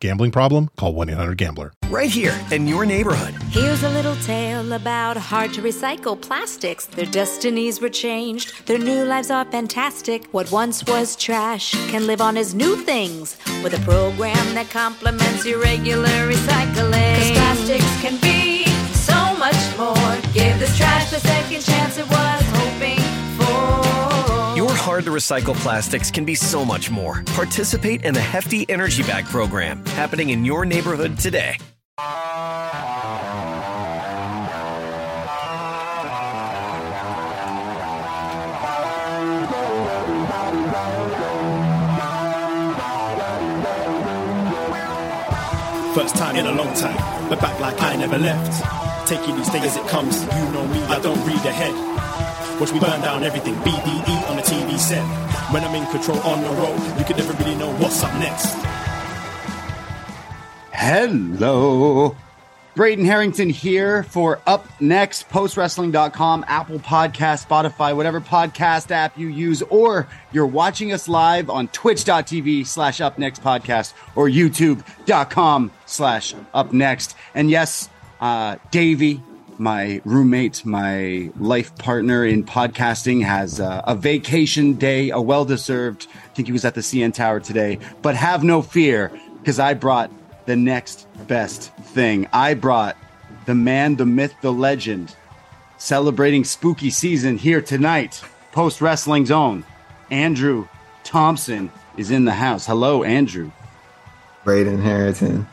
Gambling problem? Call 1-800-GAMBLER. Right here in your neighborhood. Here's a little tale about hard to recycle plastics. Their destinies were changed. Their new lives are fantastic. What once was trash can live on as new things with a program that complements your regular recycling. Cause plastics can be so much more. Give this trash the second chance it was hoping for. Your hard to recycle plastics can be so much more. Participate in the Hefty Energy Bag program happening in your neighborhood today. First time in a long time, but back like I never left. Taking these things as it comes, you know me, I don't read ahead. Watch me burn down everything, BDE on the TV set. When I'm in control on the road, you can never really know what's up next. Hello. Braden Herrington here for Up Next, postwrestling.com, Apple Podcast, Spotify, whatever podcast app you use, or you're watching us live on twitch.tv slash Up Next Podcast or youtube.com slash Up Next. And yes, uh, Davey, my roommate, my life partner in podcasting, has a vacation day, a well deserved. I think he was at the CN Tower today. But have no fear, because I brought the next best thing. I brought the man, the myth, the legend, celebrating spooky season here tonight. Post Wrestling Zone. Andrew Thompson is in the house. Hello, Andrew. Braden Herrington.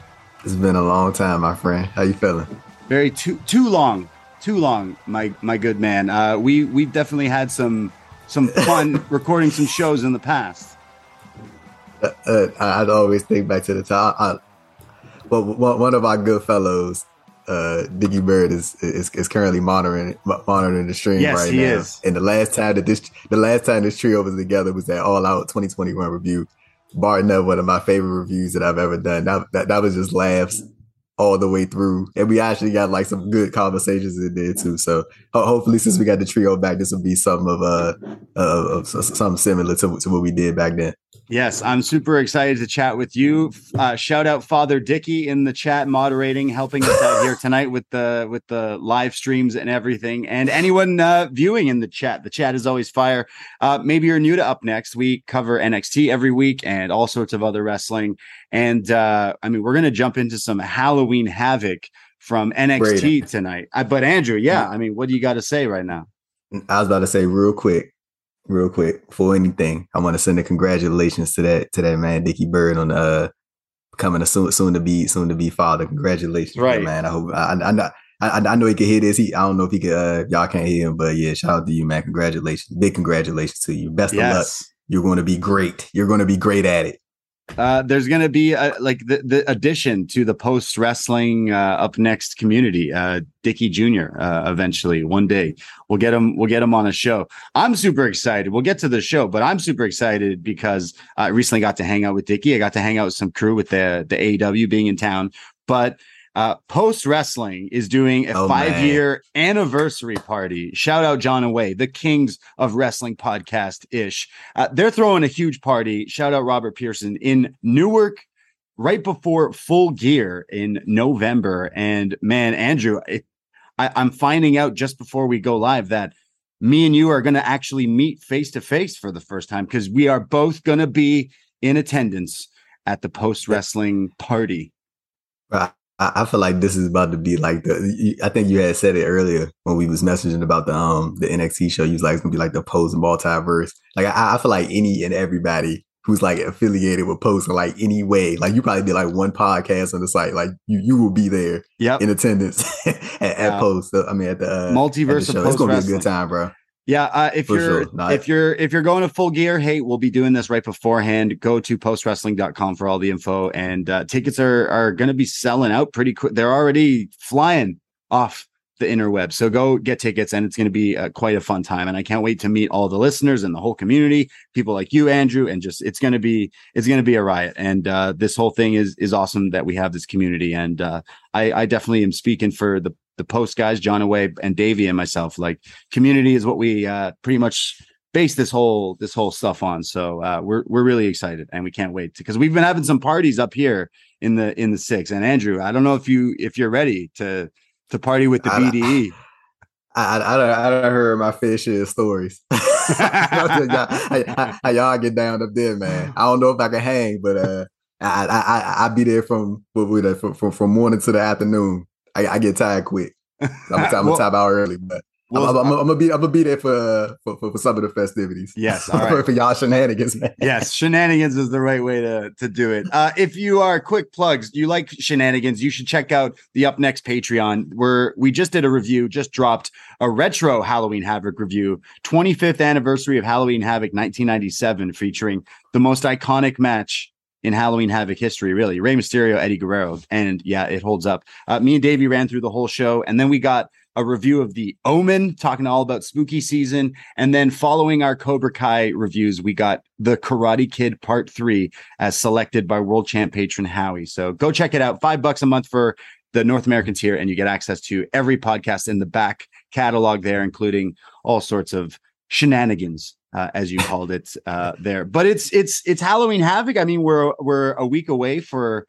It's been a long time, my friend. How you feeling? Very too too long, too long, my my good man. Uh, we we've definitely had some some fun recording some shows in the past. Uh, uh, I'd always think back to the time. I, well, one of our good fellows, uh, Dickie Bird, is, is is currently monitoring monitoring the stream Yes, right he now. is. And the last time that this the last time this trio was together was at All Out 2021 review. Bar none, one of my favorite reviews that I've ever done. That that, that was just laughs all the way through, and we actually got like some good conversations in there too. So ho- hopefully, since we got the trio back, this will be something of uh of, of something similar to, to what we did back then. Yes, I'm super excited to chat with you. Uh, shout out Father Dicky in the chat, moderating, helping us out here tonight with the with the live streams and everything. And anyone uh, viewing in the chat, the chat is always fire. Uh, maybe you're new to Up Next. We cover NXT every week and all sorts of other wrestling. And uh, I mean, we're gonna jump into some Halloween Havoc from NXT tonight. Uh, but Andrew, yeah, I mean, what do you got to say right now? I was about to say real quick, real quick for anything, I want to send a congratulations to that to that man Dickie Bird on uh becoming a soon soon to be soon to be father. Congratulations, Right. man. I hope I I, I know. I, I know he can hear this. He, I don't know if he could. Uh, y'all can't hear him, but yeah, shout out to you, man. Congratulations, big congratulations to you. Best of luck. You're going to be great. You're going to be great at it. Uh, there's going to be uh like the, the addition to the post wrestling uh, up next community. Uh, Dickie Jr. Uh, eventually one day we'll get him. We'll get him on a show. I'm super excited. We'll get to the show, but I'm super excited because I recently got to hang out with Dickie. I got to hang out with some crew with the the AEW being in town, but. Uh, Post Wrestling is doing a Oh, five year anniversary party. Shout out John and Wai, the kings of wrestling podcast ish. Uh, they're throwing a huge party. Shout out Robert Pearson in Newark right before full gear in November. And man, Andrew, it, I, I'm finding out just before we go live that me and you are going to actually meet face to face for the first time because we are both going to be in attendance at the post wrestling party. I, I, I feel like this is about to be like the. I think you had said it earlier when we was messaging about the um the NXT show. You was like it's gonna be like the Post and multiverse. Like I, I feel like any and everybody who's like affiliated with Post in like any way, like you probably did like one podcast on the site, like you you will be there, Yep. in attendance at, at Yeah. Post. I mean at the uh, Multiverse at the of show. It's gonna be a good time, bro. Yeah, uh, if For you're sure. If you're if you're going to full gear, hey, we'll be doing this right beforehand. Go to postwrestling.com for all the info, and uh, tickets are are going to be selling out pretty quick. They're already flying off the interweb, so go get tickets, and it's going to be uh, quite a fun time. And I can't wait to meet all the listeners and the whole community, people like you, Andrew, and just it's going to be it's going to be a riot. And uh, this whole thing is is awesome that we have this community, and uh, I, I definitely am speaking for the the post guys, John Away and Davey and myself. Like community is what we uh, pretty much base this whole this whole stuff on. So uh, we're we're really excited and we can't wait because we've been having some parties up here in the in the six. And Andrew, I don't know if you if you're ready to to party with the I- BDE. I, I, I, done, I done heard my fair share of stories. how, how- y'all get down up there, man. I don't know if I can hang, but uh, I, I, I, I'll be there from, from, from, from morning to the afternoon. I, I get tired quick. I'm gonna, I'm Well- tap out early, but well, I'm, I'm, I'm gonna be I'm gonna be there for, for, for for some of the festivities. Yes, all right. for y'all shenanigans, man. yes, shenanigans is the right way to to do it. Uh, if you are quick plugs, you like shenanigans, you should check out the Up Next Patreon. Where we just did a review, just dropped a retro Halloween Havoc review, 25th anniversary of Halloween Havoc 1997, featuring the most iconic match in Halloween Havoc history, really. Rey Mysterio, Eddie Guerrero, and yeah, it holds up. Uh, me and Davey ran through the whole show, and then we got a review of the Omen, talking all about spooky season. And then following our Cobra Kai reviews, we got the Karate Kid Part Three as selected by world champ patron Howie. So go check it out. Five bucks a month for the North Americans here, and you get access to every podcast in the back catalog there, including all sorts of shenanigans. Uh, as you called it uh, there, but it's it's it's Halloween Havoc. I mean, we're we're a week away for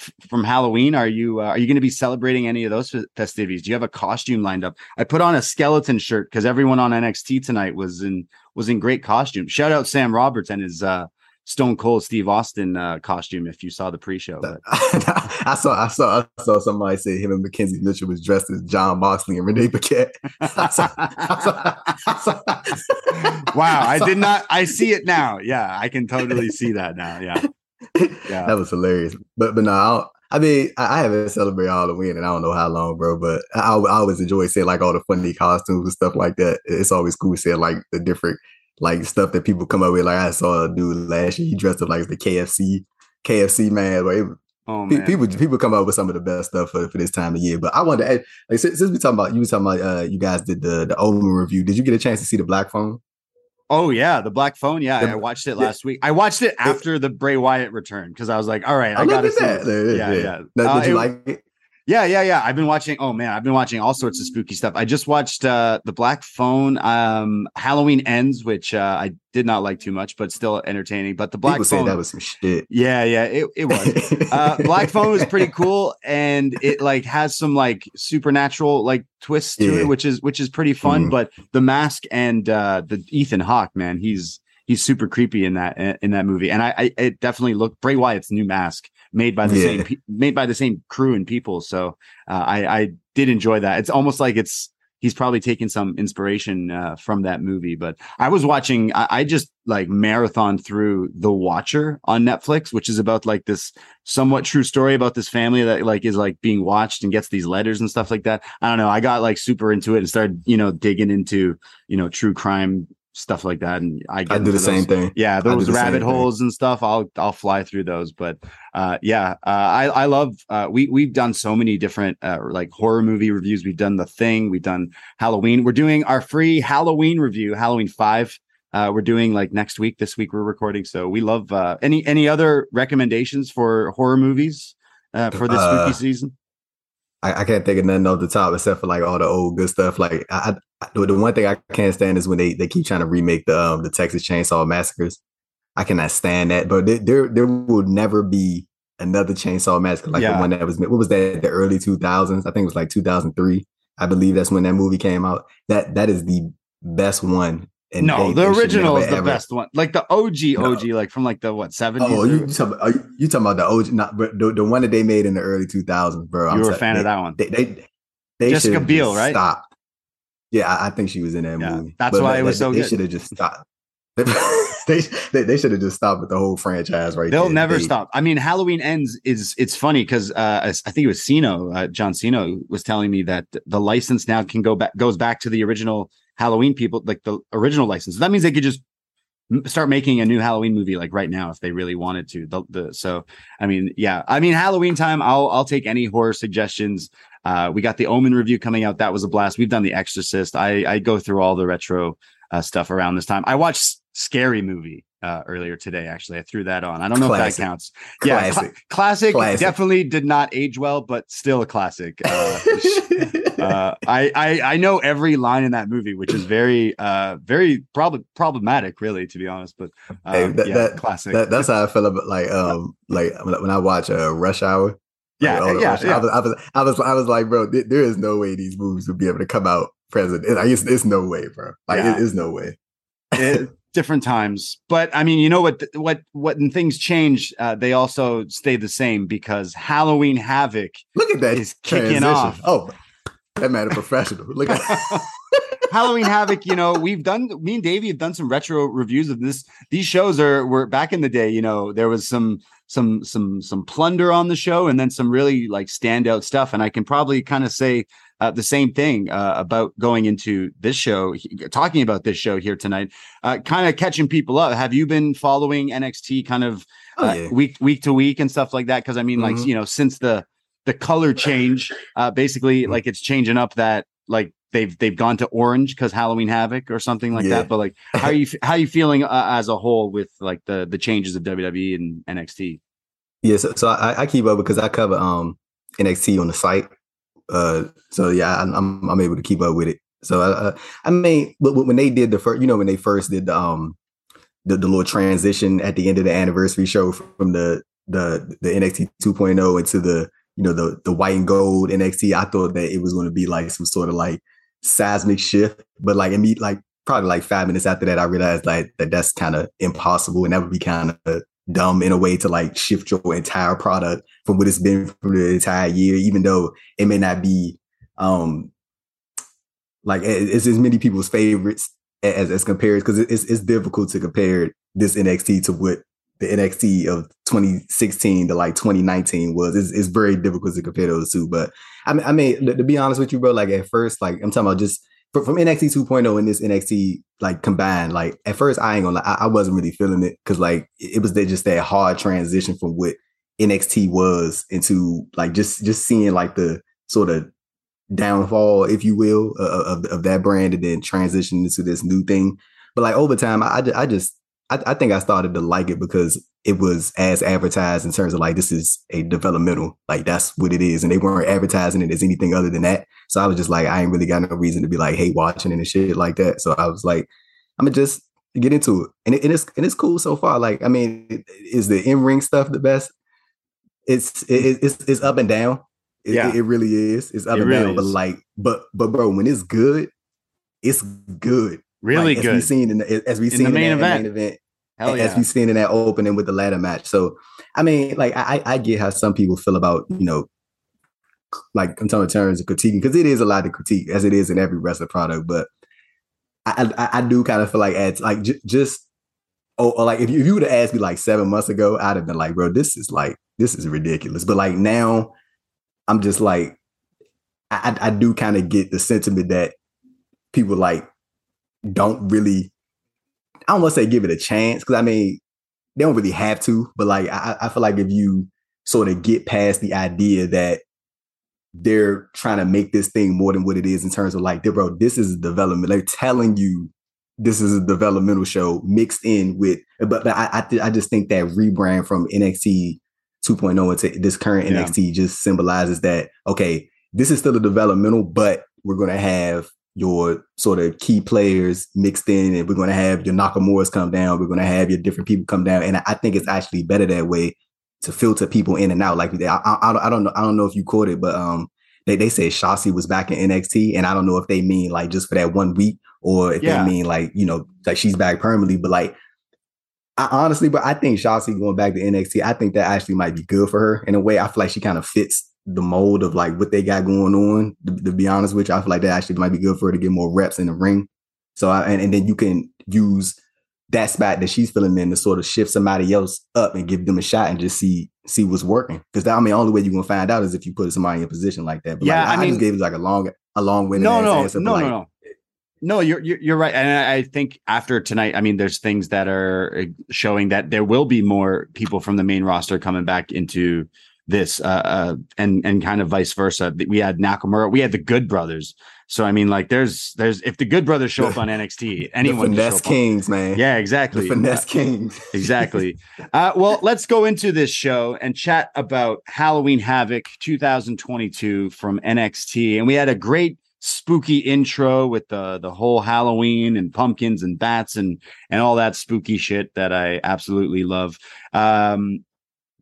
f- from Halloween. Are you uh, are you going to be celebrating any of those festivities? Do you have a costume lined up? I put on a skeleton shirt because everyone on NXT tonight was in was in great costume. Shout out Sam Roberts and his uh, Stone Cold Steve Austin uh, costume. If you saw the pre-show, I saw I saw I saw somebody say him and Mackenzie Mitchell was dressed as Jon Moxley and Renee Paquette. I saw- I saw- I saw- wow, I did not. I see it now. Yeah, I can totally see that now. Yeah, yeah. that was hilarious. But but no, I, I mean I, I haven't celebrated Halloween and I don't know how long, bro. But I, I always enjoy seeing like all the funny costumes and stuff like that. It's always cool seeing like the different like stuff that people come up with. Like I saw a dude last year, he dressed up like the KFC KFC man. It, Oh man. People people come up with some of the best stuff for, for this time of year. But I wanted to ask, like since, since we talking about you was talking about uh you guys did the the Omen review. Did you get a chance to see the Black Phone? Oh yeah, the Black Phone. Yeah, The- I watched it yeah. last week. I watched it after the Bray Wyatt return because I was like, all right, I look gotta see. that. it. There it is, Yeah, yeah. Now, Uh, did you it- like it? Yeah, yeah, yeah. I've been watching. Oh man, I've been watching all sorts of spooky stuff. I just watched uh the Black Phone, um, Halloween Ends, which uh, I did not like too much, but still entertaining. But the Black People Phone, that was some shit. yeah, yeah, it, it was. uh black phone was pretty cool and it like has some like supernatural like twists to Yeah. it which is which is pretty fun Mhm. but the mask and uh the ethan hawke man he's he's super creepy in that in that movie and i, I it definitely looked bray wyatt's new mask made by the Yeah. same pe- made by the same crew and people so uh, i i did enjoy that it's almost like it's he's probably taken some inspiration uh, from that movie. But I was watching, I, I just like marathon through The Watcher on Netflix, which is about like this somewhat true story about this family that like is like being watched and gets these letters and stuff like that. I don't know. I got like super into it and started, you know, digging into, you know, true crime stuff like that. And I get I do the same thing. yeah those rabbit thing. holes and stuff i'll i'll fly through those but uh yeah uh i i love uh we we've done so many different uh like horror movie reviews we've done the thing we've done halloween we're doing our free halloween review halloween 5 uh we're doing like next week this week we're recording so we love uh any any other recommendations for horror movies uh for this spooky season I, I can't think of nothing off the top except for like all the old good stuff. Like I the one thing I can't stand is when they, they keep trying to remake the um the Texas Chainsaw Massacres. I cannot stand that. But there there, will never be another Chainsaw Massacre like Yeah. the one that was made. What was that? The early two thousands. I think it was like two thousand three. I believe that's when that movie came out. That that is the best one And no, they- the they original is the ever- best one. Like the OG, No. OG, like from like the what seventies. Oh, you, talking about, you, you talking about the OG, not but the, the one that they made in the early 2000s, bro. you were a fan they, of that one. They, they, they Jessica Biel, right? Stopped. Yeah, I, I think she was in that Yeah, movie. that's why they, it was so They good. should have just stopped. they they, they should have just stopped with the whole franchise right They'll there. never They- stop. I mean, Halloween ends is it's funny because uh, I think it was Sino, uh, John Sino was telling me that the license now can go back goes back to the original Halloween people, like the original license. That means they could just start making a new Halloween movie like right now if they really wanted to. The, the so I mean, yeah, I mean Halloween time. I'll I'll take any horror suggestions. Uh, we got the Omen review coming out. That was a blast. We've done the Exorcist. I I go through all the retro uh, stuff around this time. I watched Scary Movie uh, earlier today. Actually, I threw that on. I don't know if that counts. Yeah, cla- Classic. classic. Classic. Definitely did not age well, but still a classic. Uh, uh, I, I I know every line in that movie, which is very uh very prob- problematic, really, to be honest. But Hey, that- yeah, that- classic. That, that's how I feel about like um like when, when I watch uh, Rush Hour. Yeah, Like, yeah, yeah. I was, I was I was I was like, bro, there, there is no way these movies would be able to come out present. Like, it's, it's no way, bro. Like Yeah. it is no way. It- different times but i mean you know what what what when things change uh, they also stay the same because halloween havoc Look at that Is kicking off. Oh, that man a professional. Look at That. Halloween Havoc, you know, we've done me and Davey have done some retro reviews of this. These shows are were back in the day, you know, there was some some some some plunder on the show and then some really like standout stuff. And I can probably kind of say uh, the same thing uh, about going into this show, talking about this show here tonight, uh, kind of catching people up. Have you been following NXT kind of Oh, uh, yeah. week week to week and stuff like that? Because I mean, like Mhm. you know, since the the color change, uh, basically Mhm. like it's changing up that like they've they've gone to orange because Halloween Havoc or something like Yeah. that. But like, how are you how are you feeling uh, as a whole with like the the changes of WWE and NXT? Yeah, so, so I, I keep up because I cover um NXT on the site. Uh, so yeah, I, I'm I'm able to keep up with it. So uh, I mean, but when they did the first, you know, when they first did the um the, the little transition at the end of the anniversary show from the the the NXT 2.0 into the you know the the white and gold NXT, I thought that it was going to be like some sort of like seismic shift, but like and me like probably like five minutes after that, I realized like that that's kind of impossible and that would be kind of dumb in a way to like shift your entire product from what it's been for the entire year, even though it may not be um like it- it's as many people's favorites as as compared because it's it's difficult to compare this NXT to what the NXT of 2016 to like 2019 was. It's, it's very difficult to compare those two. But I mean, I mean, to be honest with you, bro, like at first, like I'm talking about just from, from NXT 2.0 and this NXT like combined, like at first I ain't gonna I, I wasn't really feeling it because like it was just that hard transition from what NXT was into like just just seeing like the sort of downfall, if you will, of of that brand and then transition into this new thing. But like over time, I I just I, I think I started to like it because it was as advertised in terms of like this is a developmental, like that's what it is, and they weren't advertising it as anything other than that. So I was just like, I ain't really got no reason to be like hate watching it and shit like that. So I was like, I'm gonna just get into it, and, it, and it's and it's cool so far. Like, I mean, is the in ring stuff the best? It's it, it's it's up and down. It, Yeah. it, really is. It's up and really down. But like, but but bro, when it's good, it's good. Really Like, As we good. seen in the, as we In seen the main in that event. main event Hell as yeah. we seen in that opening with the ladder match. So I mean, like I I get how some people feel about you know, like I'm in terms of critiquing because it is a lot to critique as it is in every wrestler product. But I I, I do kind of feel like ads like j- just oh or like if you, if you would have asked me like seven months ago, I'd have been like, bro, this is like this is ridiculous. But like now, I'm just like I, I do kind of get the sentiment that people like don't really I don't want to say give it a chance because I mean they don't really have to, but like I, I feel like if you sort of get past the idea that they're trying to make this thing more than what it is in terms of like, bro, this is a development. They're telling you this is a developmental show mixed in with, but, but I I, th- I just think that rebrand from NXT 2.0 into this current Yeah. NXT just symbolizes that okay, this is still a developmental, but we're gonna have your sort of key players mixed in, and we're going to have your Nakamura's come down. We're going to have your different people come down, and I think it's actually better that way to filter people in and out. Like I, I, I don't- I don't know, I don't know if you caught it, but um, they they said Shotzi was back in NXT, and I don't know if they mean like just for that one week or if Yeah. they mean like you know like she's back permanently. But like, I honestly, but I think Shotzi going back to NXT, I think that actually might be good for her in a way. I feel like she kind of fits the mold of like what they got going on. To, to be honest with you, I feel like that actually might be good for her to get more reps in the ring. So I, and, and then you can use that spot that she's filling in to sort of shift somebody else up and give them a shot and just see see what's working. Because I mean, the only way you're gonna find out is if you put somebody in a position like that. But Yeah, like, I I, just mean- gave it like a long a long winded no, no, answer. no, like, no, no. No, you're, you're you're right, and I, think after tonight, I mean, there's things that are uh, showing that there will be more people from the main roster coming back into this, uh, uh, and and kind of vice versa. We had Nakamura, we had the Good Brothers. So I mean, like, there's there's if the Good Brothers show up on NXT, The anyone show finesse up on- kings, man. Yeah, The exactly. finesse kings. exactly. Uh, well, let's go into this show and chat about Halloween Havoc 2022 from NXT. And we had a great spooky intro with the the whole Halloween and pumpkins and bats and and all that spooky shit that I absolutely love. Um,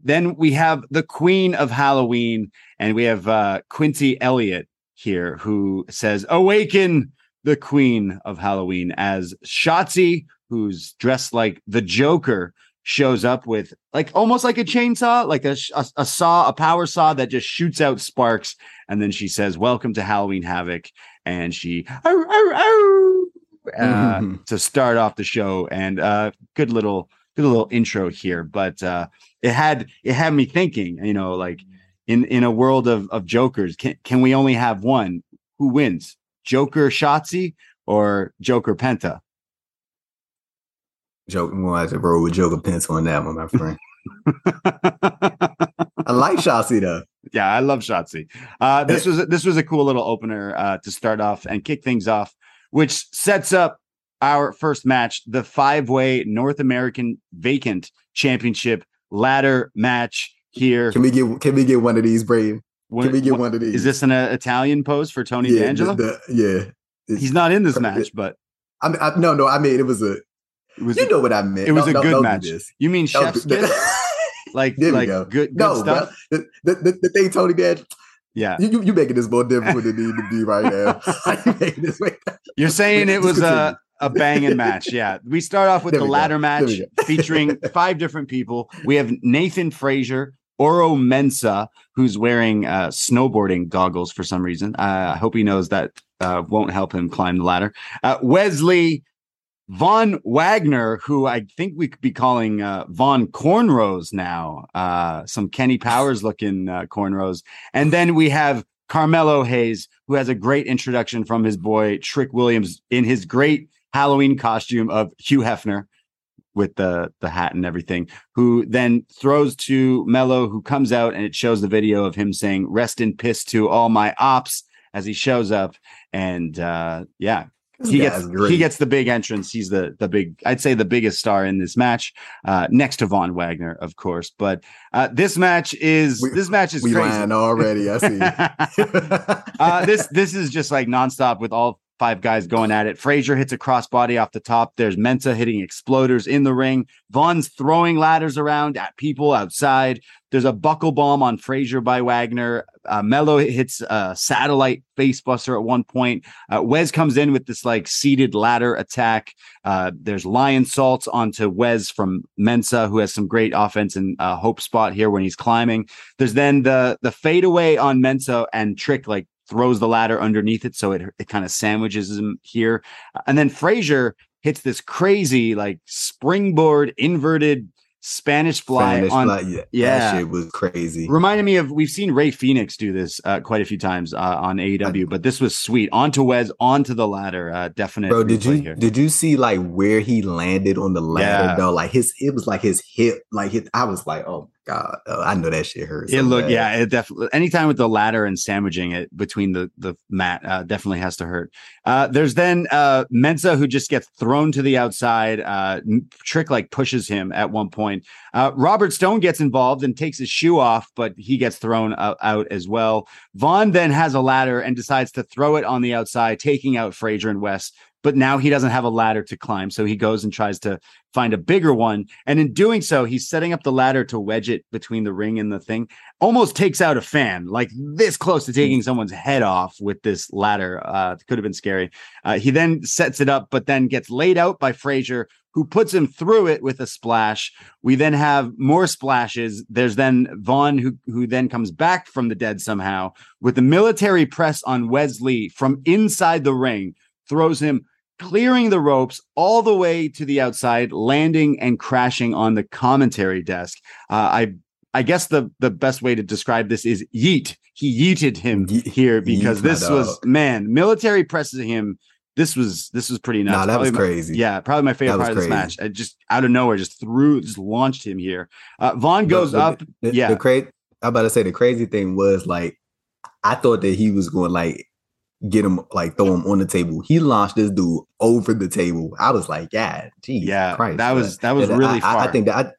then we have the Queen of Halloween, and we have uh, Quincy Elliott here who says, "Awaken." The Queen of Halloween as Shotzi, who's dressed like the Joker, shows up with like almost like a chainsaw, like a, a, a saw, a power saw that just shoots out sparks. And then she says, Welcome to Halloween Havoc. And she uh, to start off the show. And uh good little good little intro here. But uh it had it had me thinking, you know, like in in a world of of jokers, can can we only have one? Who wins? Joker Shotzi or Joker Penta? Joke, I'm gonna have to roll with Joker Penta on that one, my friend. I like Shotzi though. yeah, I love Shotzi. Uh, this was this was a cool little opener uh, to start off and kick things off, which sets up our first match, the five way North American Vacant Championship ladder match here. Can we get can we get one of these, Brave? What- Can we get what- one of these? Is this an uh, Italian pose for Tony yeah, D'Angelo? the- the- yeah. He's not in this match, but I mean, I, no, no. I mean, it was a. it was. You know what I meant. it was No, a no, good match. You mean chef's kiss? Like There like go. good good no, stuff? The, the, the, thing, Tony Dad, Yeah. you, you you making this more difficult than it need to be right now. you making this way. You're saying it was a a banging match. Yeah. We start off with There the we go. ladder match featuring five different people. We have Nathan Frazer, Oro Mensah, who's wearing uh, snowboarding goggles for some reason. Uh, I hope he knows that uh, won't help him climb the ladder. Uh, Wes Lee Von Wagner, who I think we could be calling uh, Von Cornrows now, uh, some Kenny Powers looking uh, cornrows. And then we have Carmelo Hayes, who has a great introduction from his boy Trick Williams in his great Halloween costume of Hugh Hefner with the the hat and everything, who then throws to Mello, who comes out and it shows the video of him saying, Rest in piss to all my ops as he shows up. And uh yeah, he gets great. he gets the big entrance. He's the the big, I'd say the biggest star in this match, uh, next to Von Wagner, of course. But uh, this match is We- this match is we crazy. already. I see. uh, this this is just like nonstop with all five guys going at it. Frazer hits a crossbody off the top. There's Mensah hitting exploders in the ring. Von's throwing ladders around at people outside. There's a buckle bomb on Frazer by Wagner. Uh, Mello hits a satellite facebuster at one point. Uh, Wes comes in with this like seated ladder attack. Uh, there's lionsaults onto Wes from Mensah, who has some great offense and uh, hope spot here when he's climbing. There's then the the fadeaway on Mensah and Trick like throws the ladder underneath it, so it it kind of sandwiches him here. And then Frazer hits this crazy like springboard inverted Spanish fly Spanish on. fly, yeah, yeah. that shit was crazy. Reminded me of we've seen Rey Fenix do this uh, quite a few times uh, on AEW, but this was sweet. Onto Wes, onto the ladder. Uh, definite. Bro, did you here. did you see like where he landed on the ladder Yeah. though? Like his it was like his hip, like his, I was like, oh god, uh, I know that shit hurts. It so bad. yeah, it definitely. Anytime with the ladder and sandwiching it between the the mat, uh, definitely has to hurt. Uh, there's then uh, Mensah who just gets thrown to the outside. Uh, Trick like pushes him at one point. Uh, Robert Stone gets involved and takes his shoe off, but he gets thrown out, out as well. Von then has a ladder and decides to throw it on the outside, taking out Frazer and West. But now he doesn't have a ladder to climb. So he goes and tries to find a bigger one. And in doing so, he's setting up the ladder to wedge it between the ring and the thing. Almost takes out a fan, like this close to taking someone's head off with this ladder. Uh, could have been scary. Uh, he then sets it up, but then gets laid out by Frazer, who puts him through it with a splash. We then have more splashes. There's then Von, who who then comes back from the dead somehow with the military press on Wes Lee from inside the ring, throws him clearing the ropes all the way to the outside, landing and crashing on the commentary desk. Uh, I I guess the the best way to describe this is yeet. He yeeted him Ye- here because my this was man military presses him. This was this was pretty nuts. Nah, that was Probably my- crazy. yeah, probably my favorite was part of this match. I just out of nowhere, just threw, just launched him here. Uh, Von goes The- the- up. The, yeah. The cra- I'm about to say the crazy thing was like, I thought that he was going like get him like throw him on the table. He launched this dude over the table. I was like, yeah, geez, Yeah, Christ, that was- that was really I, I- I think that. I,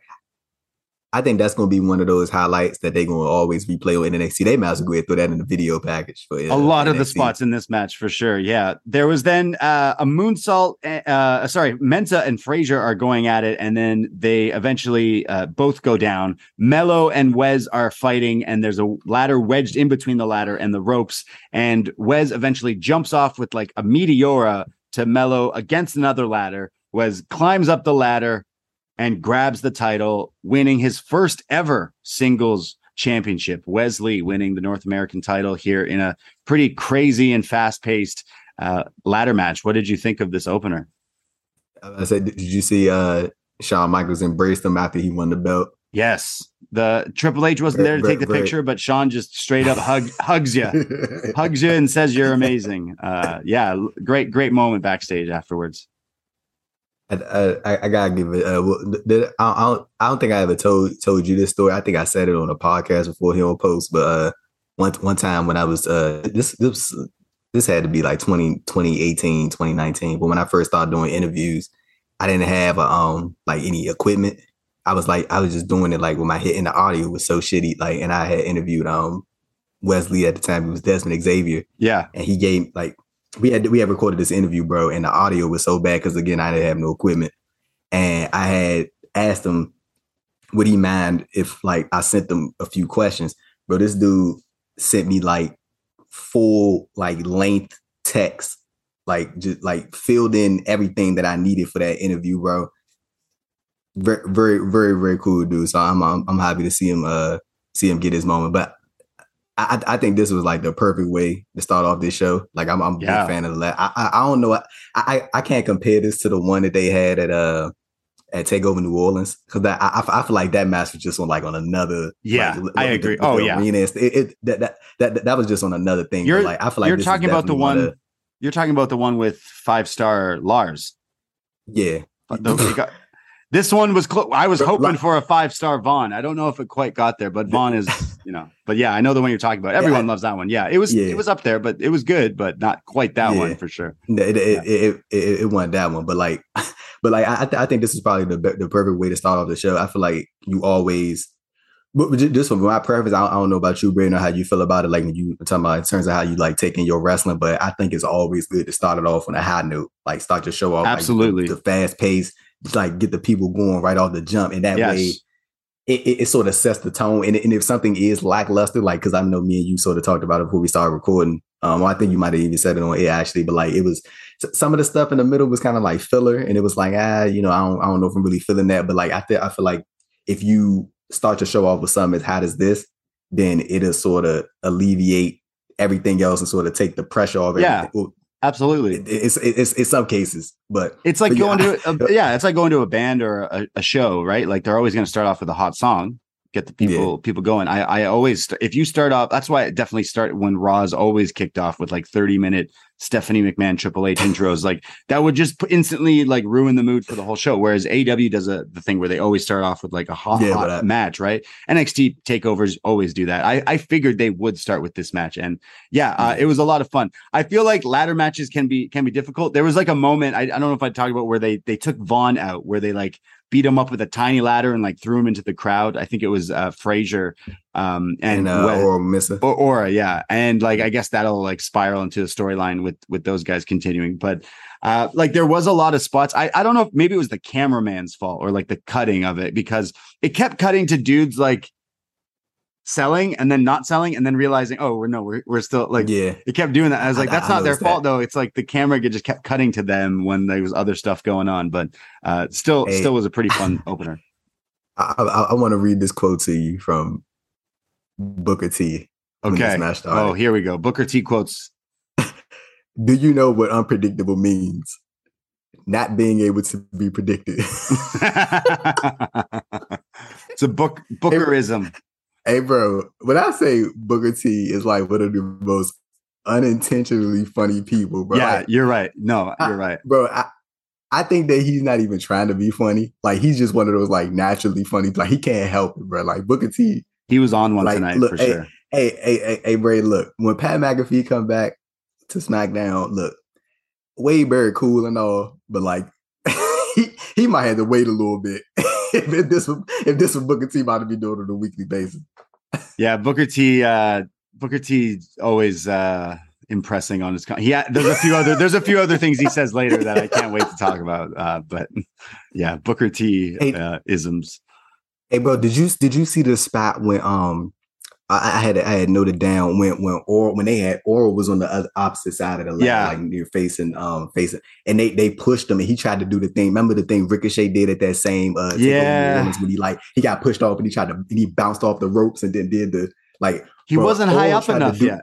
I think that's going to be one of those highlights that they're going to always replay on NXT. They might as well go ahead throw that in the video package for a lot of the spots in this match for sure. Yeah, there was then uh, a moonsault. uh, Uh, sorry, Menta and Frazer are going at it, and then they eventually uh, both go down. Mello and Wes are fighting, and there's a ladder wedged in between the ladder and the ropes. And Wes eventually jumps off with like a meteora to Mello against another ladder. Wes climbs up the ladder and grabs the title, winning his first ever singles championship. Wes Lee winning the North American title here in a pretty crazy and fast paced uh, ladder match. What did you think of this opener? I said, did you see uh Shawn Michaels embraced him after he won the belt? Yes, the Triple H wasn't there to take the picture, but Shawn just straight up hug, hugs you, hugs you, and says you're amazing. Uh, yeah, great, great moment backstage afterwards. I, I, I gotta give it. Uh, well, I, I don't. I don't think I ever told told you this story. I think I said it on a podcast before here on post. But uh, one one time when I was uh, this this this had to be like 20, 2018, 2019. But when I first started doing interviews, I didn't have uh, um like any equipment. I was like I was just doing it like with my hit and the audio was so shitty. Like, and I had interviewed um Wes Lee at the time. It was Dezmond Xavier Yeah, and he gave like we had we had recorded this interview, bro, and the audio was so bad because again I didn't have no equipment, and I had asked him would he mind if like I sent them a few questions, bro. This dude sent me like full like length text, like just like filled in everything that I needed for that interview, bro. Very very very very cool dude. So I'm I'm, I'm happy to see him uh see him get his moment, but. I, I think this was like the perfect way to start off this show. Like I'm, I'm a Yeah. big fan of that. I, I I don't know. I, I I can't compare this to the one that they had at uh at Takeover New Orleans because that I, I feel like that match was just on like on another. Yeah, like, I the- agree. with Oh, the yeah. arena it, it that, that that that was just on another thing. You're- like I feel like you're talking about the one. You're talking about the one with five star Lars. yeah. But the- this one was close. I was hoping for a five star Von. I don't know if it quite got there, but Von is, you know. But yeah, I know the one you're talking about. Everyone loves that one. Yeah, it was Yeah. it was up there, but it was good, but not quite that Yeah. one for sure. It, it, it, it, it, wasn't that one, but like, but like, I, I th- I think this is probably the the perfect way to start off the show. I feel like you always, but but ju- just from my preference, I don't, I don't know about you, Brandon, or how you feel about it. Like when you talking about in terms of how you like taking your wrestling, but I think it's always good to start it off on a high note, like start your show off like, the- Absolutely. the, fast pace, like get the people going right off the jump, and that Yes. way. It, it, it sort of sets the tone, and, and if something is lackluster, like because I know me and you sort of talked about it before we started recording. Um, I think you might have even said it on air actually, but like it was some of the stuff in the middle was kind of like filler, and it was like ah, you know, I don't, I don't know if I'm really feeling that, but like I feel, I feel like if you start to show off with something as hot as this, then it'll sort of alleviate everything else and sort of take the pressure off. Yeah. everything. Absolutely. it- it's, it's it's some cases, but It's like But yeah, going to a, yeah, it's like going to a band or a, a show, right? Like they're always going to start off with a hot song, get the people people going. I I always if you start off, that's why I definitely start when Raw's always kicked off with like thirty minute Stephanie McMahon Triple H intros. Like that would just instantly like ruin the mood for the whole show. Whereas AW does a the thing where they always start off with like a hot, Yeah, hot match, right? NXT takeovers always do that. I I figured they would start with this match, and yeah, uh, it was a lot of fun. I feel like ladder matches can be can be difficult. There was like a moment I, I don't know if I talked about where they they took Von out, where they like beat him up with a tiny ladder and like threw him into the crowd. I think it was uh, Frazer um, and, and uh, Wes- or Missa. or Aura, yeah, and like I guess that'll like spiral into the storyline with with those guys continuing. But uh, like there was a lot of spots. I I don't know if maybe it was the cameraman's fault or like the cutting of it because it kept cutting to dudes like selling and then not selling and then realizing oh we're no we're we're still like yeah, it kept doing that. I was like, that's not their noticed fault though. It's like the camera just kept cutting to them when there was other stuff going on. But uh, still, Hey. still was a pretty fun opener. I, I, I want to read this quote to you from Booker T. Okay. Oh, here we go. Booker T quotes. Do you know what unpredictable means? Not being able to be predicted. it's a book Bookerism. Hey, bro, when I say Booker T is like one of the most unintentionally funny people, bro. yeah, Like, you're right. No, I- you're right. bro, I, I think that he's not even trying to be funny. Like he's just one of those like naturally funny. Like he can't help it, bro. Like Booker T. He was on one Like, tonight look, for hey, sure. Hey, hey, hey, hey, Bray, look, when Pat McAfee come back to SmackDown, look, Wade Barrett cool and all, but like he, he might have to wait a little bit if, this was if this was Booker T about to be doing it on a weekly basis. Yeah, Booker T. Uh, Booker T. Always uh, impressing on his. Con- he ha- there's a few other there's a few other things he says later that I can't wait to talk about. Uh, but yeah, Booker T. Hey. Uh, isms. Hey, bro, did you did you see the spot when um I, I had I had noted down when when or when they had Oral was on the other, opposite side of the ladder, Yeah. like near facing um facing, and they they pushed him and he tried to do the thing. Remember the thing Ricochet did at that same uh Yeah. When he like he got pushed off and he tried to and he bounced off the ropes and then did the like He Bro, wasn't high up enough do- yet.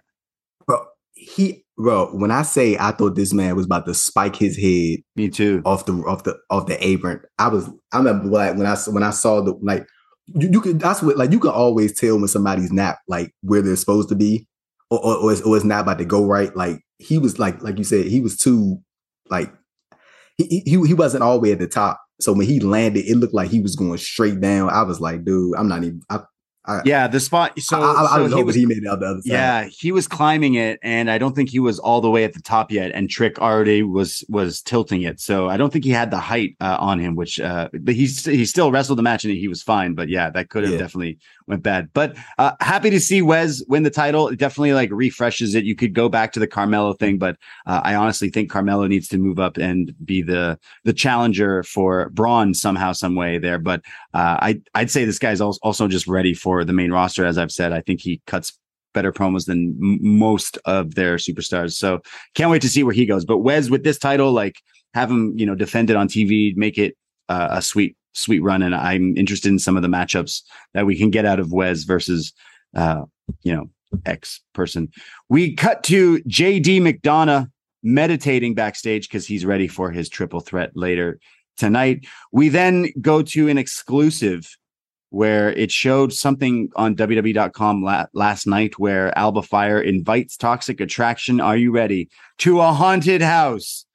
bro he bro when I say I thought this man was about to spike his head Me too. off the off the off the apron. I was I remember like when I when I saw the like you, you could that's what like you can always tell when somebody's not like where they're supposed to be or or, or, it's, or it's not about to go right. Like he was like like you said he was too like he he he wasn't all the way at the top. So when he landed, it looked like he was going straight down. I was like, dude, I'm not even. I, I, Yeah, the spot. So, I, I, so was he was he made it out the other side. Yeah, he was climbing it, and I don't think he was all the way at the top yet. And Trick already was was tilting it, so I don't think he had the height uh, on him. Which, uh, but he's he still wrestled the match and he was fine. But yeah, that could have Yeah. definitely went bad. But uh, happy to see Wes win the title. It definitely like refreshes it. You could go back to the Carmelo thing, but uh, I honestly think Carmelo needs to move up and be the the challenger for Bron somehow, some way there. But uh, I I'd say this guy's al- also just ready for the main roster. As I've said, I think he cuts better promos than m- most of their superstars. So can't wait to see where he goes. But Wes with this title, like have him, you know, defend it on TV, make it uh, a sweet sweet run. And I'm interested in some of the matchups that we can get out of Wes versus, uh, you know, X person. We cut to JD McDonagh meditating backstage because he's ready for his triple threat later tonight. We then go to an exclusive where it showed something on WWE.com la- last night where Alba Fyre invites Toxic Attraction. Are you ready to a haunted house?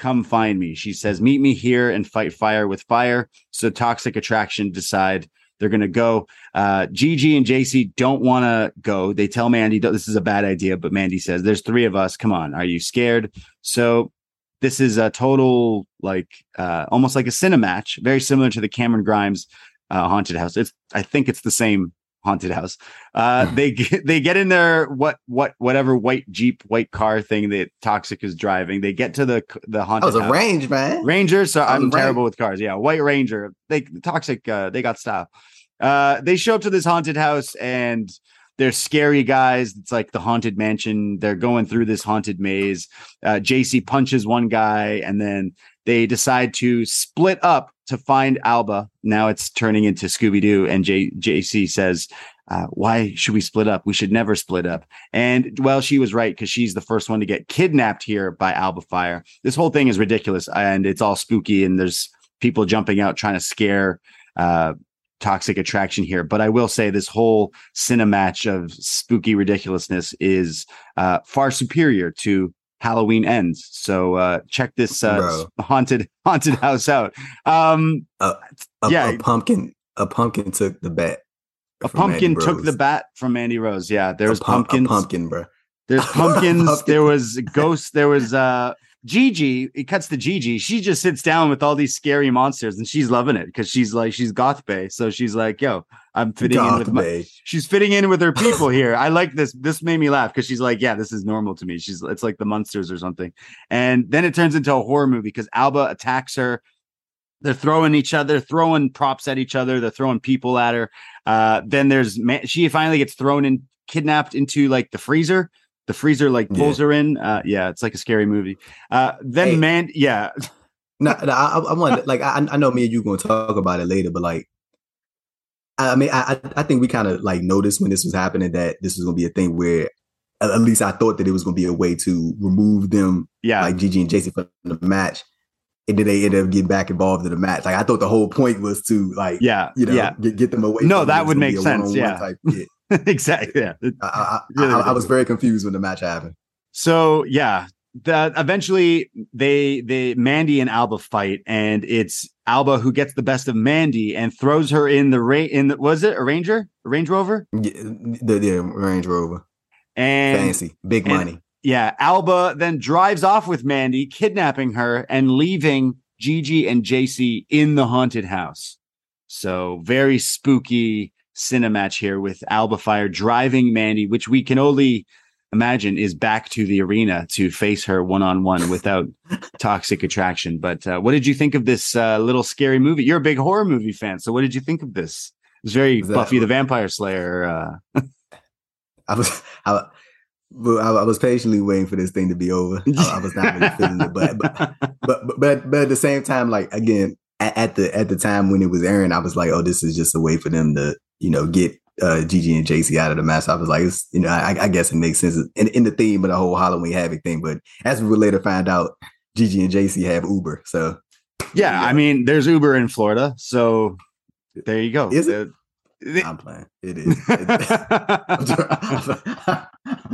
Come find me. She says, meet me here and fight fire with fire. So Toxic Attraction decide they're going to go. Uh, Gigi and JC don't want to go. They tell Mandy this is a bad idea, but Mandy says, there's three of us. Come on. Are you scared? So this is a total like uh almost like a cinema match, very similar to the Cameron Grimes uh, haunted house. It's I think it's the same haunted house. Uh they get, they get in their what what whatever white Jeep white car thing that Toxic is driving. They get to the the That haunted was a house. range, man. Ranger. So That was I'm a Ranger. terrible with cars. Yeah, White Ranger. They toxic. Uh, they got style. Uh, they show up to this haunted house and they're scary guys. It's like the haunted mansion. They're going through this haunted maze. Uh, JC punches one guy and then they decide to split up to find Alba. Now it's turning into Scooby Doo, and J- JC says. Uh, why should we split up? We should never split up. And well, she was right because she's the first one to get kidnapped here by Alba Fyre. This whole thing is ridiculous and it's all spooky and there's people jumping out trying to scare uh toxic attraction here. But I will say this whole cinematch of spooky ridiculousness is uh far superior to Halloween ends. So uh check this uh haunted haunted house out. Um A, Yeah. a pumpkin, a pumpkin took the bat. a pumpkin took Rose. the bat from Mandy Rose. Yeah, there's a pump, pumpkins. A pumpkin, bro. There's pumpkins. Pumpkin. There was ghosts. There was uh Gigi, it cuts to Gigi. She just sits down with all these scary monsters and she's loving it because she's like, she's goth bay. So she's like, yo, I'm fitting in Goth with my, Bay. she's fitting in with her people here. I like this. This made me laugh because she's like, yeah, this is normal to me. She's it's like the monsters or something. And then it turns into a horror movie because Alba attacks her. They're throwing each other, throwing props at each other. They're throwing people at her. Uh, then there's ma- she finally gets thrown in, kidnapped into like the freezer. The freezer like pulls her in. Uh, yeah, it's like a scary movie. Uh, then Hey. man, yeah, No, no, I, I- want like I, I know me and you gonna talk about it later, but like, I mean, I I- think we kind of like noticed when this was happening that this was gonna be a thing where, at least I thought that it was gonna be a way to remove them, yeah, like Gigi and Jason from the match, and then they ended up getting back involved in the match. Like I thought the whole point was to like, yeah, you know, yeah, get, get them away. No, that would make sense, yeah. type shit. exactly. Yeah, I, I, Really I, I, was very confused when the match happened. So yeah, that eventually they they Mandy and Alba fight, and it's Alba who gets the best of Mandy and throws her in the ra- in the, was it a Ranger, a Range Rover, Yeah, the, the Range Rover, and fancy, big and- money. yeah, Alba then drives off with Mandy, kidnapping her and leaving Gigi and JC in the haunted house. So very spooky cinematch here with Alba Fyre driving Mandy, which we can only imagine is back to the arena to face her one on one without toxic attraction. But uh, what did you think of this uh, little scary movie? You're a big horror movie fan, so what did you think of this? It was very Buffy the Vampire Slayer. Uh, I was I, I, was patiently waiting for this thing to be over. I, I was not really feeling it, but but, but but but but at the same time, like again, at, at the at the time when it was airing, I was like, oh, this is just a way for them to you know get uh, Gigi and JC out of the match. I was like, it's, you know, I, I guess it makes sense in, in the theme of the whole Halloween Havoc thing. But as we would later find out, Gigi and JC have Uber, so yeah, I mean, there's Uber in Florida, so there you go. Is it? Uh, I'm playing. It is.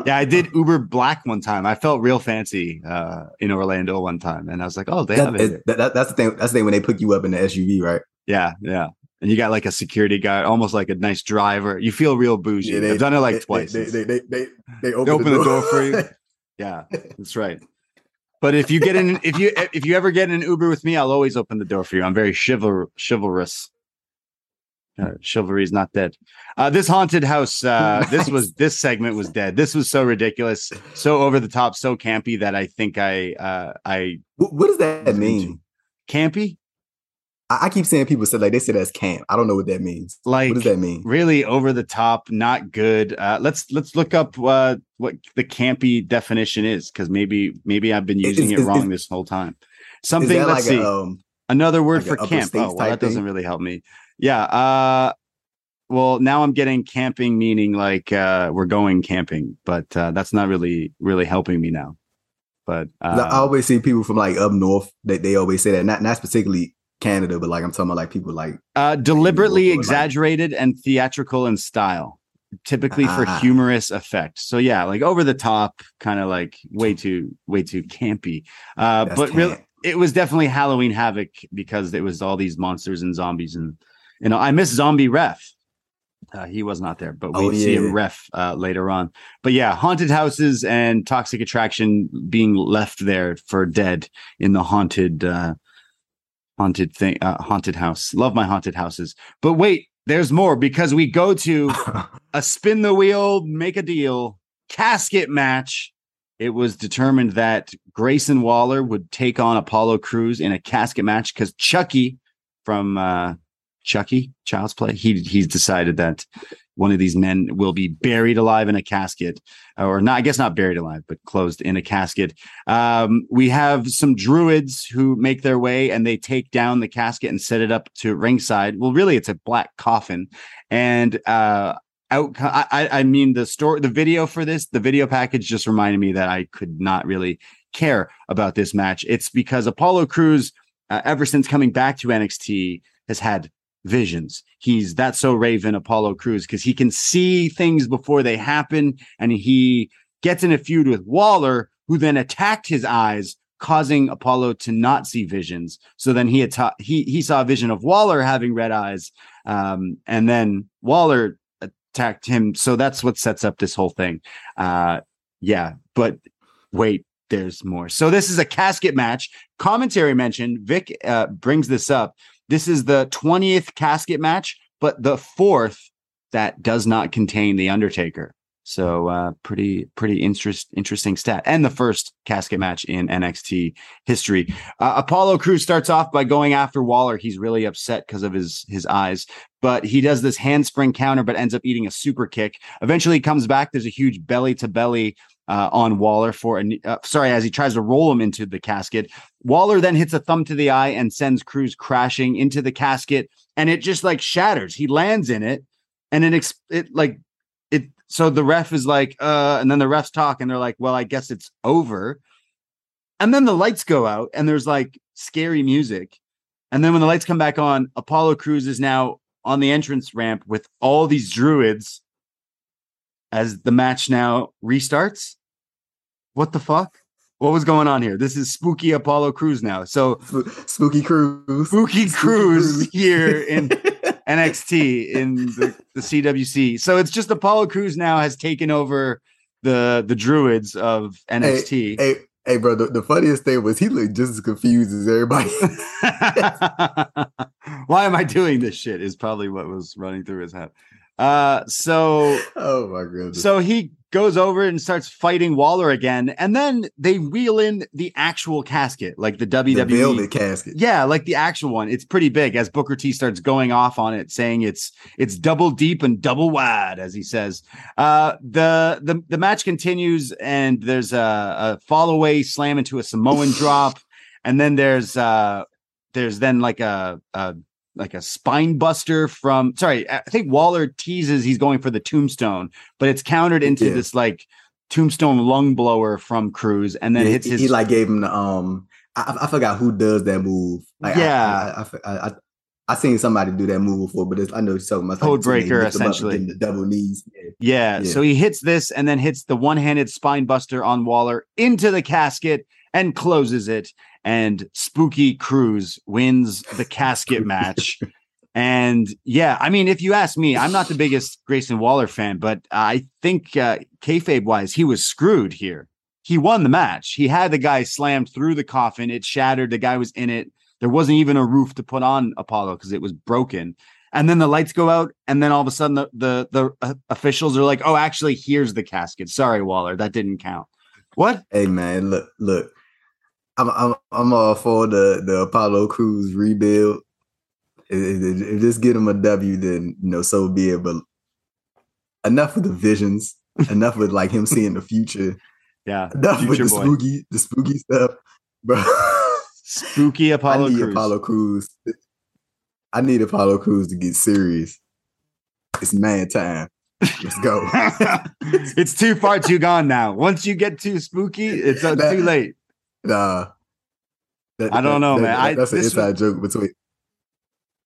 yeah, I did Uber Black one time. I felt real fancy uh, in Orlando one time, and I was like, "Oh, they have That- it." that- that- that's the thing. That's the thing when they pick you up in the SUV, right? Yeah, yeah. And you got like a security guy, almost like a nice driver. You feel real bougie. Yeah, they- I've done it like they, twice. They, they, they, they, they, open, They open the door for you. yeah, that's right. But if you get in, if you if you ever get in an Uber with me, I'll always open the door for you. I'm very chival chivalrous. Uh, chivalry is not dead. Uh, this haunted house. Uh, This was this segment was dead. This was so ridiculous, so over the top, so campy that I think I uh, I what does that mean? campy I, I keep saying people say like they say that's camp. I don't know what that means. like what does that mean? really over the top, not good. Uh, let's let's look up uh, what the campy definition is because maybe maybe I've been using it is- wrong is- this whole time. Something. Let's like see. a, um, Another word like for camp. Oh, well, that doesn't thing? really help me. Yeah. Uh, well, now I'm getting camping, meaning like uh, we're going camping, but uh, that's not really really helping me now. But I uh, always see people from like up north that they always say that. Not not particularly Canada, but like I'm talking about like people like uh, deliberately like- exaggerated and theatrical in style, typically for Ah. humorous effect. So yeah, like over the top, kind of like way too way too campy. Uh, that's but really, it was definitely Halloween Havoc because it was all these monsters and zombies and you know I miss Zombie Ref. Uh, he was not there, but we Oh, see him yeah. ref uh, later on. But yeah, haunted houses and toxic attraction being left there for dead in the haunted, uh, haunted thing, uh, haunted house. Love my haunted houses. But wait, there's more because we go to a spin the wheel, make a deal casket match. It was determined that Grayson Waller would take on Apollo Crews in a casket match because Chucky from uh, Chucky Child's Play, he he's decided that one of these men will be buried alive in a casket, or not. I guess not buried alive, but closed in a casket. Um, we have some druids who make their way and they take down the casket and set it up to ringside. Well, really, it's a black coffin, and uh, I I mean the story the video for this the video package just reminded me that I could not really care about this match it's because Apollo Crews uh, ever since coming back to NXT has had visions he's that so Raven Apollo Crews because he can see things before they happen and he gets in a feud with Waller who then attacked his eyes causing Apollo to not see visions so then he atta- he he saw a vision of Waller having red eyes um, and then Waller attacked him. So that's what sets up this whole thing. Uh, yeah, but wait, there's more. So this is a casket match. Commentary mentioned Vic uh, brings this up. This is the 20th casket match, but the fourth that does not contain the Undertaker. So uh, pretty pretty interest interesting stat, and the first casket match in NXT history. Uh, Apollo Crews starts off by going after Waller. He's really upset because of his his eyes, but he does this handspring counter, but ends up eating a super kick. Eventually, he comes back. There's a huge belly to belly uh, on Waller for a uh, sorry as he tries to roll him into the casket. Waller then hits a thumb to the eye and sends Crews crashing into the casket, and it just like shatters. He lands in it, and it it like it. So the ref is like, uh, and then the refs talk, and they're like, well, I guess it's over. And then the lights go out, and there's like scary music. And then when the lights come back on, Apollo Crews is now on the entrance ramp with all these druids as the match now restarts. What the fuck? What was going on here? This is spooky Apollo Crews now. So Spooky Crews. spooky Crews here in NXT in the, the CWC. So it's just Apollo Crews now has taken over the the druids of NXT. Hey, hey, bro. The, the funniest thing was he looked just as confused as everybody. Why am I doing this shit? Is probably what was running through his head. Uh so oh my goodness. so he goes over and starts fighting Waller again, and then they wheel in the actual casket, like the WWE the velvet casket. Yeah, like the actual one. It's pretty big as Booker T starts going off on it, saying it's it's double deep and double wide, as he says. Uh, the the the match continues, and there's a, a fall away slam into a Samoan drop, and then there's uh there's then like a, a like a spine buster from sorry, I think Waller teases he's going for the tombstone, but it's countered into Yeah. this like tombstone lung blower from Crews, and then Yeah, hits he, his he like gave him the um. I, I forgot who does that move. Like, Yeah. I, I, I, I, I seen somebody do that move before, but it's, I know you're talking about Code breaker, lift 'em up and essentially. the double knees. Yeah. Yeah, Yeah. so he hits this and then hits the one-handed spine buster on Waller into the casket and closes it. And Spooky Crews wins the casket match. And yeah, I mean, if you ask me, I'm not the biggest Grayson Waller fan, but I think uh, kayfabe wise, he was screwed here. He won the match. He had the guy slammed through the coffin. It shattered. The guy was in it. There wasn't even a roof to put on Apollo because it was broken. And then the lights go out, and then all of a sudden the the, the uh, officials are like, "Oh, actually, here's the casket. Sorry, Waller, that didn't count." What? Hey man, look, look. I'm I'm I'm all for the the Apollo Crews rebuild. If, if- if just get him a W, then you know so be it. But enough with the visions. enough with like him seeing the future. Yeah, Enough with the boy. spooky, the spooky stuff, bro. spooky Apollo I need Crews. Apollo Crews. I need Apollo Crews to get serious. It's man time. Let's go. it's too far, too gone now. Once you get too spooky, it's uh, That- too late. Nah. That- I don't know, that- man. that- I- that's an inside joke between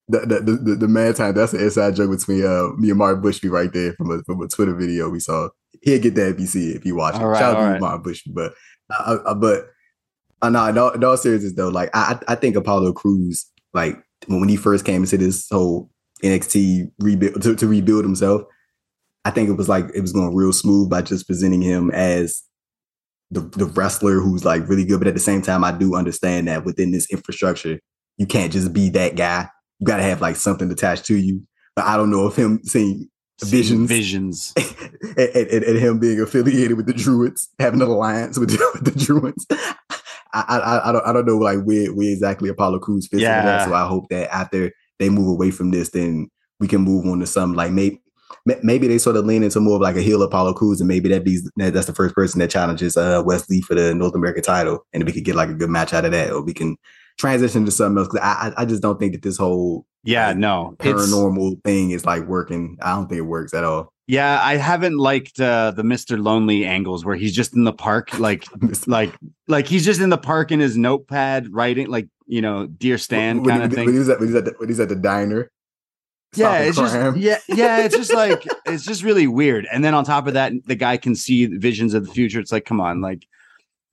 the the, the, the, the man time. That's an inside joke between uh, me and Mark Bushby right there from a from a Twitter video we saw. He'll get that if you see it, if you watch it. Right, Shout out right. you, Mark Bushby. But uh, uh, but uh, no, in all, in all seriousness though, like I I I think Apollo Crews, like when, when he first came into this whole NXT rebuild to, to rebuild himself, I think it was like it was going real smooth by just presenting him as the, the wrestler who's like really good. But at the same time, I do understand that within this infrastructure, you can't just be that guy. You got to have like something attached to you. But I don't know if him seeing visions, Visions. and, and, and- him being affiliated with the Druids, having an alliance with, with the Druids. I, I I don't I don't know like where where exactly Apollo Crews fits Yeah. that. So I hope that after they move away from this, then we can move on to something like maybe maybe they sort of lean into more of like a heel Apollo Crews, and maybe that be that's the first person that challenges uh Wes Lee for the North American title, and we could get like a good match out of that, or we can transition to something else. Because I I just don't think that this whole Yeah, like, no. It's, paranormal thing is like working. I don't think it works at all. yeah, I haven't liked uh, the Mr. Lonely angles where he's just in the park, like like like he's just in the park in his notepad writing, like you know, dear Stan kind of thing. when he was at when he's at the, when he's at the diner. Yeah it's just yeah yeah it's just like it's just really weird. And then on top of that the guy can see visions of the future. It's like come on like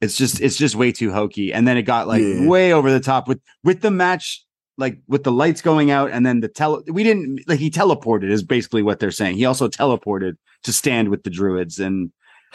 it's just it's just way too hokey. And then it got like Yeah. way over the top with with the match like with the lights going out and then the tele we didn't like he teleported is basically what they're saying. He also teleported to stand with the druids and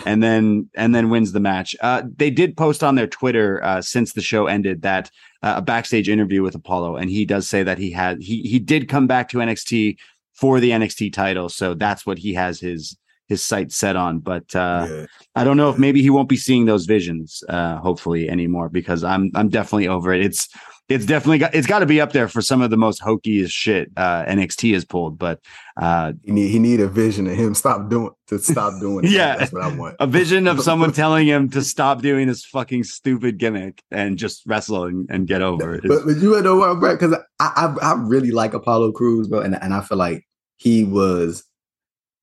and then and then wins the match. Uh, they did post on their Twitter uh, since the show ended that uh, a backstage interview with Apollo, and he does say that he had he he did come back to NXT for the NXT title, so that's what he has his his sights set on. But uh, Yeah. I don't know if maybe he won't be seeing those visions, uh, hopefully anymore, because I'm I'm definitely over it. It's it's definitely got it's got to be up there for some of the most hokiest shit uh, NXT has pulled, but uh, He need he need a vision of him stop doing to stop doing it. Yeah. That's what I want. a vision of someone telling him to stop doing this fucking stupid gimmick and just wrestle and, and get over it. But, but you know what, Brett? Because I, I I really like Apollo Crews, bro, and and I feel like he was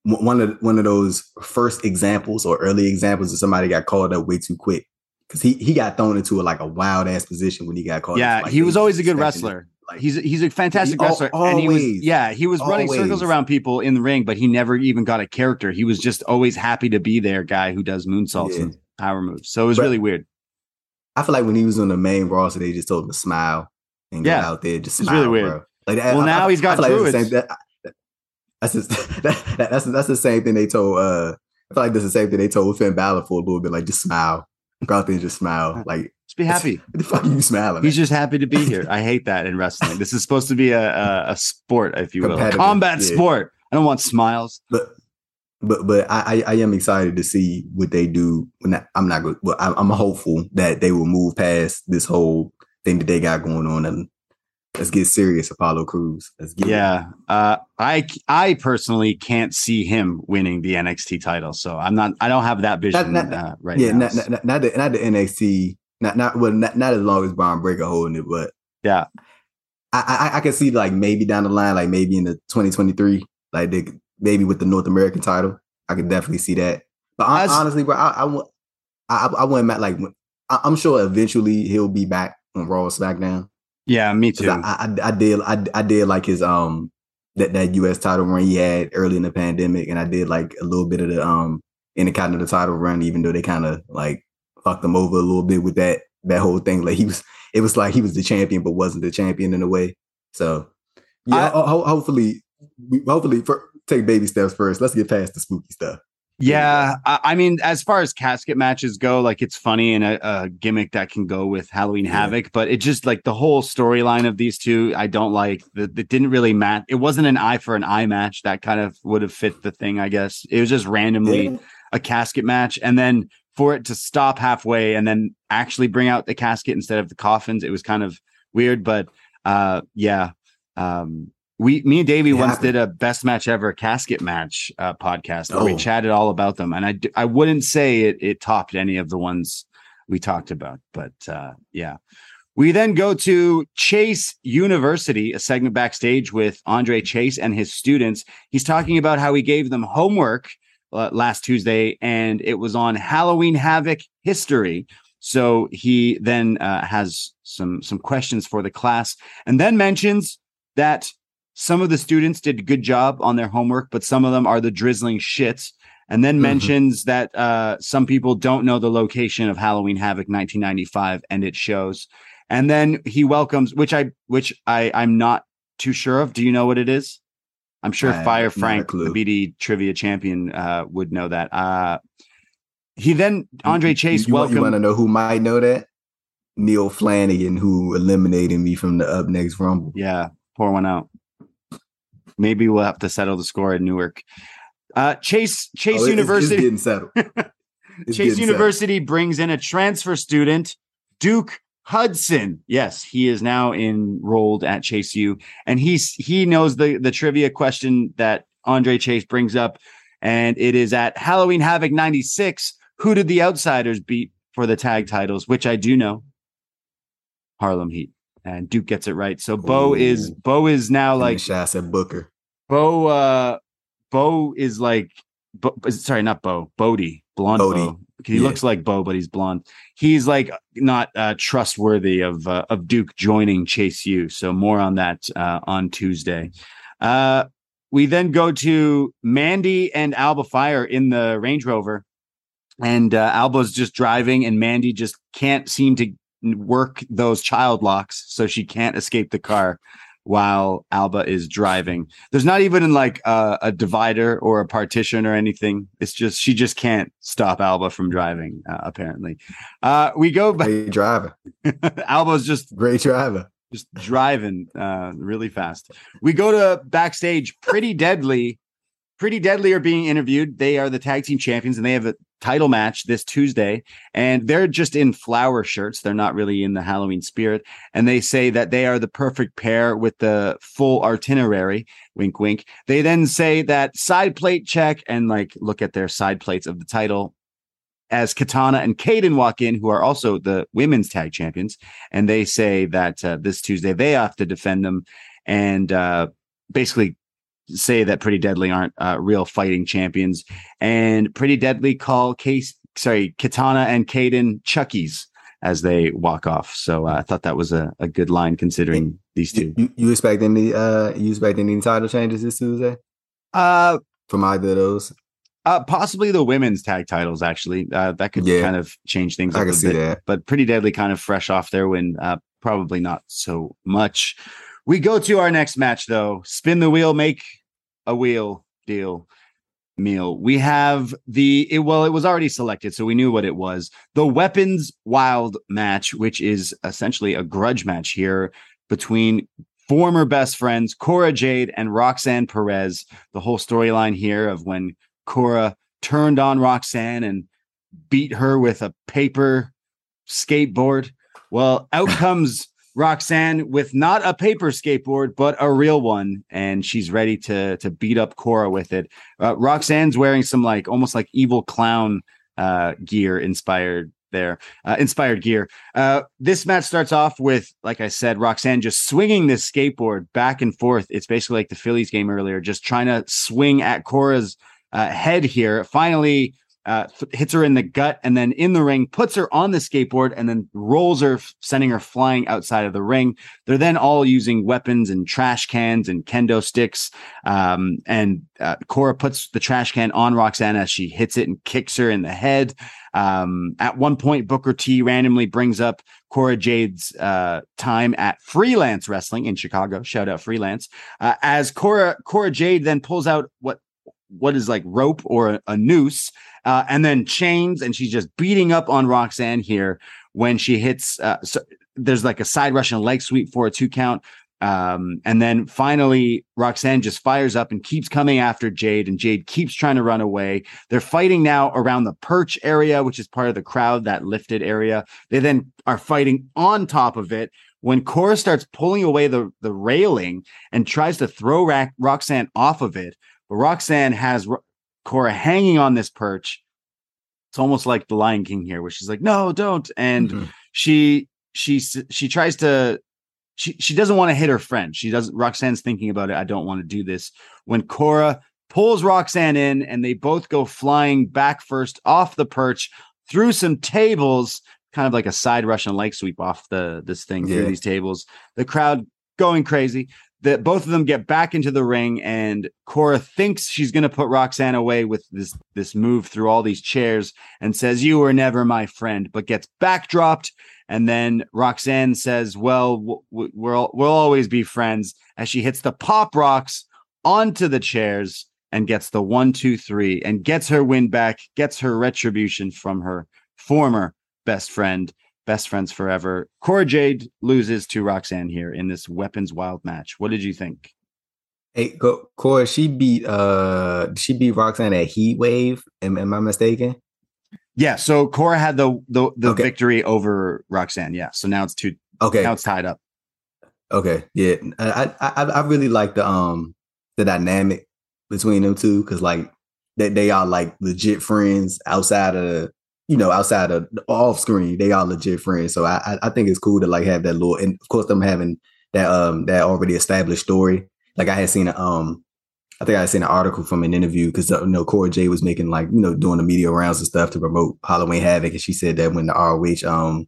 one of one of those first examples or early examples of somebody got called up way too quick. Because he he got thrown into a, like a wild ass position when he got called. yeah. Like, he was always a good wrestler. Like He's he's a fantastic He- wrestler, and he was always. yeah he was running circles around people in the ring, but he never even got a character. He was just always happy to be there, guy who does moonsaults Yeah. and power moves. So it was But- really weird. I feel like when he was on the main roster, they just told him to smile and Yeah. get out there, just smile, really weird. bro. Like that, Well, now he's got like that's the same- that- that's just, that, that- that's that's the same thing they told. uh I feel like that's the same thing they told Finn Balor for a little bit. Like just smile, go out there and just smile. Like Just be happy. what the fuck are you smiling? He's at? just happy to be here. I hate that in wrestling. This is supposed to be a a, a sport, if you will, a combat yeah. sport. I don't want smiles. but but but I, I am excited to see what they do. When I'm not good, I'm, I'm hopeful that they will move past this whole thing that they got going on and let's get serious, Apollo Crews. Let's get. Yeah, uh, I I personally can't see him winning the NXT title, so I'm not. I don't have that vision Not- uh, right yeah, now. not, not, not, not the not the NXT, not not well, not, not as long as Bron Breakker holding it, but Yeah. I, I I can see like maybe down the line, like maybe in the 2023, like they maybe with the North American title, I could definitely see that. But As- honestly, bro, I I want I I wouldn't like I, I'm sure eventually he'll be back on Raw or SmackDown. Yeah, me too. I, I I did I, I did like his um that that U.S. title run he had early in the pandemic, and I did like a little bit of the um in the Intercontinental title run, even though they kind of like fucked him over a little bit with that that whole thing. Like he was, it was like he was the champion, but wasn't the champion in a way. So yeah, I- ho- hopefully, hopefully for, take baby steps first. Let's get past the spooky stuff. Yeah, I, I mean, as far as casket matches go, like it's funny and a, a gimmick that can go with Halloween Yeah. Havoc, but it just like the whole storyline of these two, I don't like. That it didn't really match. It wasn't an eye for an eye match. That kind of would have fit the thing, I guess. It was just randomly Yeah. a casket match, and then for it to stop halfway and then actually bring out the casket instead of the coffins, it was kind of weird. But uh, yeah, um, we, me and Davey It once did a best match ever casket match uh, podcast where we Oh. chatted all about them, and I, I wouldn't say it it topped any of the ones we talked about, but uh, yeah. We then go to Chase University, a segment backstage with Andre Chase and his students. He's talking about how he gave them homework uh, last Tuesday, and it was on Halloween Havoc history. So he then uh, has some some questions for the class, and then mentions that some of the students did a good job on their homework, but some of them are the drizzling shits. And then Mhm. mentions that uh, some people don't know the location of Halloween Havoc 1995, and it shows. And then he welcomes, which I which I I'm not too sure of. Do you know what it is? I'm sure I Fire Frank, the. BD trivia champion, uh, would know that. Uh, he then Andre Chase You, want, you want to know who might know that? Neil Flanagan, who eliminated me from the Up Next Rumble. Yeah, pour one out. Maybe we'll have to settle the score in Newark. Uh, Chase Chase Oh, it- University. It's, settled. It's Chase getting settled. University brings in a transfer student, Duke Hudson. Yes, he is now enrolled at Chase U, and he's he knows the the trivia question that Andre Chase brings up, and it is at Halloween Havoc '96. Who did the Outsiders beat for the tag titles? Which I do know, Harlem Heat, and Duke gets it right. So Bo is Bo is now like shots at Booker. Bo. uh Bo is like, Bo, sorry, not Bo. Bodie, blonde Bodie. Bo. He Yeah. looks like Bo, but he's blonde. He's like not uh, trustworthy of uh, of Duke joining Chase U. So more on that uh, on Tuesday. Uh, we then go to Mandy and Alba Fyre in the Range Rover, and uh, Alba's just driving, and Mandy just can't seem to work those child locks, so she can't escape the car. while Alba is driving. There's not even like a, a divider or a partition or anything. It's just she just can't stop Alba from driving. Uh, apparently, uh, we go back. Great driver. Alba's just Great driver. just driving uh, really fast. We go to backstage. Pretty Deadly, Pretty Deadly are being interviewed. They are the tag team champions, and they have a title match this Tuesday. And they're just in flower shirts. They're not really in the Halloween spirit. And they say that they are the perfect pair with the full itinerary. Wink, wink. They then say that side plate check and like look at their side plates of the title as Katana and Kayden walk in, who are also the women's tag champions, and they say that uh, this Tuesday they have to defend them, and uh, basically say that Pretty Deadly aren't uh, real fighting champions, and Pretty Deadly call case sorry Katana and Kayden Chuckies as they walk off. So uh, I thought that was a, a good line considering these two. You, you expect any uh you expect any title changes this Tuesday Uh, from either of those? Uh, possibly the women's tag titles. Actually, uh, that could Yeah. kind of change things. I can a see bit. that. But pretty deadly, kind of fresh off their win. Uh, probably not so much. We go to our next match, though. Spin the wheel, make a wheel deal meal. We have the it, well, it was already selected, so we knew what it was. The Weapons Wild match, which is essentially a grudge match here between former best friends Cora Jade and Roxanne Perez. The whole storyline here of when Cora turned on Roxanne and beat her with a paper skateboard. Well, out comes Roxanne with not a paper skateboard, but a real one, and she's ready to to beat up Cora with it. Uh, Roxanne's wearing some like almost like evil clown uh, gear inspired there, uh, inspired gear. Uh, this match starts off with, like I said, Roxanne just swinging this skateboard back and forth. It's basically like the Phillies game earlier, just trying to swing at Cora's uh, head here. Finally, uh, hits her in the gut and then in the ring, puts her on the skateboard and then rolls her, sending her flying outside of the ring. They're then all using weapons and trash cans and kendo sticks. Um, and uh, Cora puts the trash can on Roxanne as she hits it and kicks her in the head. Um, at one point, Booker T randomly brings up Cora Jade's uh, time at Freelance Wrestling in Chicago. Shout out Freelance. Uh, as Cora Cora Jade then pulls out what what is like rope or a, a noose, uh, and then chains, and she's just beating up on Roxanne here when she hits. Uh, so there's like a side rush and leg sweep for a two count. Um, and then finally, Roxanne just fires up and keeps coming after Jade, and Jade keeps trying to run away. They're fighting now around the perch area, which is part of the crowd, that lifted area. They then are fighting on top of it when Cora starts pulling away the, the railing and tries to throw Ra- Roxanne off of it. But Roxanne has Ro- Cora hanging on this perch. It's almost like the Lion King here, where she's like, "No, don't!" And Mhm. she she she tries to she she doesn't want to hit her friend. She doesn't. Roxanne's thinking about it. I don't want to do this. When Cora pulls Roxanne in, and they both go flying back first off the perch through some tables, kind of like a side rush and leg sweep off the this thing through these tables. The crowd going crazy. That both of them get back into the ring, and Cora thinks she's going to put Roxanne away with this this move through all these chairs, and says, "You were never my friend," but gets backdropped. And then Roxanne says, "Well, we'll we'll always be friends." As she hits the pop rocks onto the chairs and gets the one, two, three, and gets her win back, gets her retribution from her former best friend, best friends forever. Cora Jade loses to Roxanne here in this weapons wild match. What did you think? Hey, Cora, she beat uh she beat Roxanne at Heat Wave. Am, am I mistaken? Yeah, so Cora had the the, the Okay. victory over Roxanne. Yeah, so now it's two. Okay. Now it's tied up. Okay, yeah, I I I really like the um the dynamic between them two because like they they are like legit friends outside of you know outside of off screen they are legit friends. So I I- think it's cool to like have that little and of course them having that um that already established story. Like I had seen a um I think I had seen an article from an interview because you know Cora J was making like you know doing the media rounds and stuff to promote Halloween Havoc, and she said that when the ROH um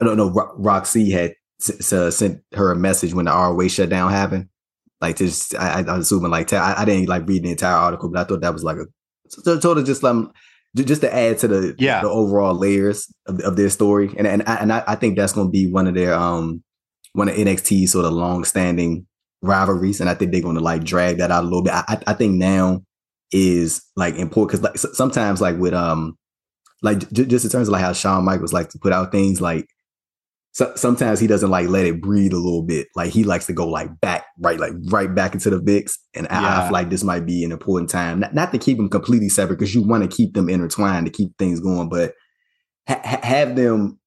I don't know Ro- Roxy had s- uh, sent her a message when the ROH shutdown happened. Like just I, I I'm assuming like ta- I, I didn't like read the entire article, but I thought that was like a so- just ju- just to add to the Yeah. the overall layers of, of their story, and and I, and I, think that's going to be one of their um one of NXT's sort of long-standing rivalries, and I think they're going to like drag that out a little bit. I, I think now is like important because like sometimes like with um like j- just in terms of like how Shawn Michaels like to put out things like so, sometimes he doesn't like let it breathe a little bit. Like he likes to go like back, right, like right back into the VIX. And yeah. I, feel like this might be an important time, not, not to keep them completely separate because you want to keep them intertwined to keep things going, but ha- have them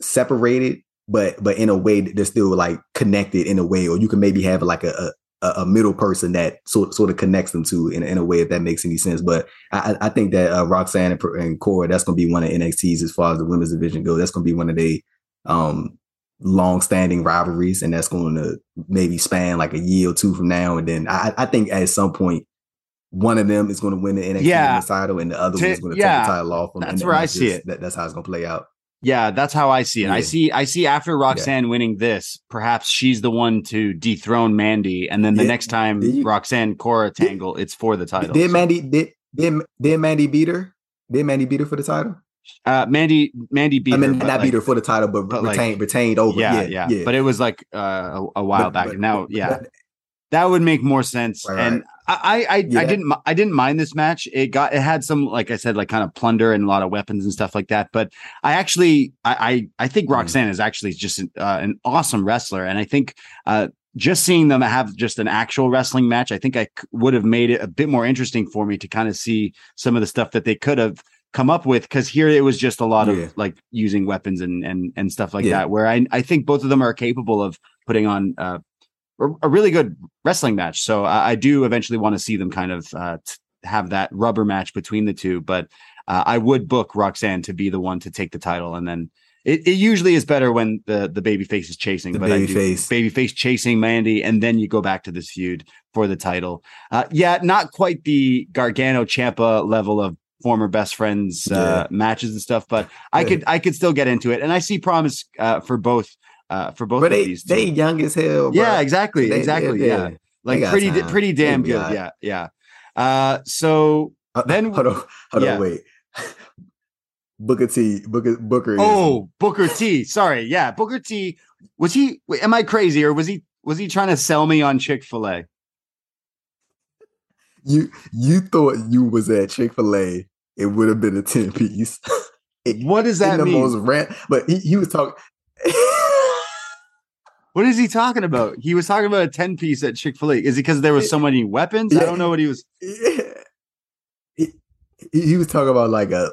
separated, but but in a way that they're still like connected in a way, or you can maybe have like a, a, a middle person that sort sort of connects them to in, in a way if that makes any sense. But I, I think that uh, Roxanne and, and Cora, that's going to be one of NXT's as far as the women's division goes. That's going to be one of the um, long-standing rivalries, and that's going to maybe span like a year or two from now. And then I, I think at some point, one of them is going to win the NXT yeah. title, and the other one is going to yeah. take the title off. Them. That's where I see it. That, that's how it's going to play out. Yeah, that's how I see it. Yeah. I see I see after Roxanne yeah. winning this, perhaps she's the one to dethrone Mandy, and then the yeah. next time you, Roxanne Cora tangle, it's for the title. Did Mandy did did, did Mandy beat her? Did Mandy beat her for the title? Uh, Mandy, Mandy beat. I mean, her, not like, beat her for the title, but, but retained, like, retained over. Yeah, yeah, yeah, But it was like uh, a, a, while but, back. But, now, yeah, that would make more sense. Right, and I, I, yeah. I didn't, I didn't mind this match. It got, it had some, like I said, like kind of plunder and a lot of weapons and stuff like that. But I actually, I, I, I think mm. Roxanne mm. is actually just an, uh, an awesome wrestler, and I think. Uh, just seeing them have just an actual wrestling match, I think I would have made it a bit more interesting for me to kind of see some of the stuff that they could have come up with because here it was just a lot yeah. of like using weapons and and and stuff like yeah. that where I I think both of them are capable of putting on uh, a really good wrestling match so I, I do eventually want to see them kind of uh, t- have that rubber match between the two but uh, I would book Roxanne to be the one to take the title and then it, it usually is better when the the baby face is chasing the but baby face baby face chasing Mandy and then you go back to this feud for the title uh, yeah not quite the Gargano Ciampa level of former best friends uh, yeah. matches and stuff, but I could I could still get into it, and I see promise uh, for both uh, for both but of they, these. Two. They young as hell. Bro. Yeah, exactly, they, exactly. yeah, like pretty time. pretty damn good. Yeah, yeah. Uh, so uh, then hold on, hold yeah. on, wait. Booker T, Booker Booker. Oh, Booker T. Sorry, yeah, Booker T. Was he? Am I crazy or was he? Was he trying to sell me on Chick Fil A? You you thought you was at Chick Fil A, it would have been a ten piece. what does that mean? Most rant, but he, he was talking. what is he talking about? He was talking about a ten piece at Chick Fil A. Is it because there was so many weapons? Yeah. I don't know what he was. Yeah. He, he was talking about like a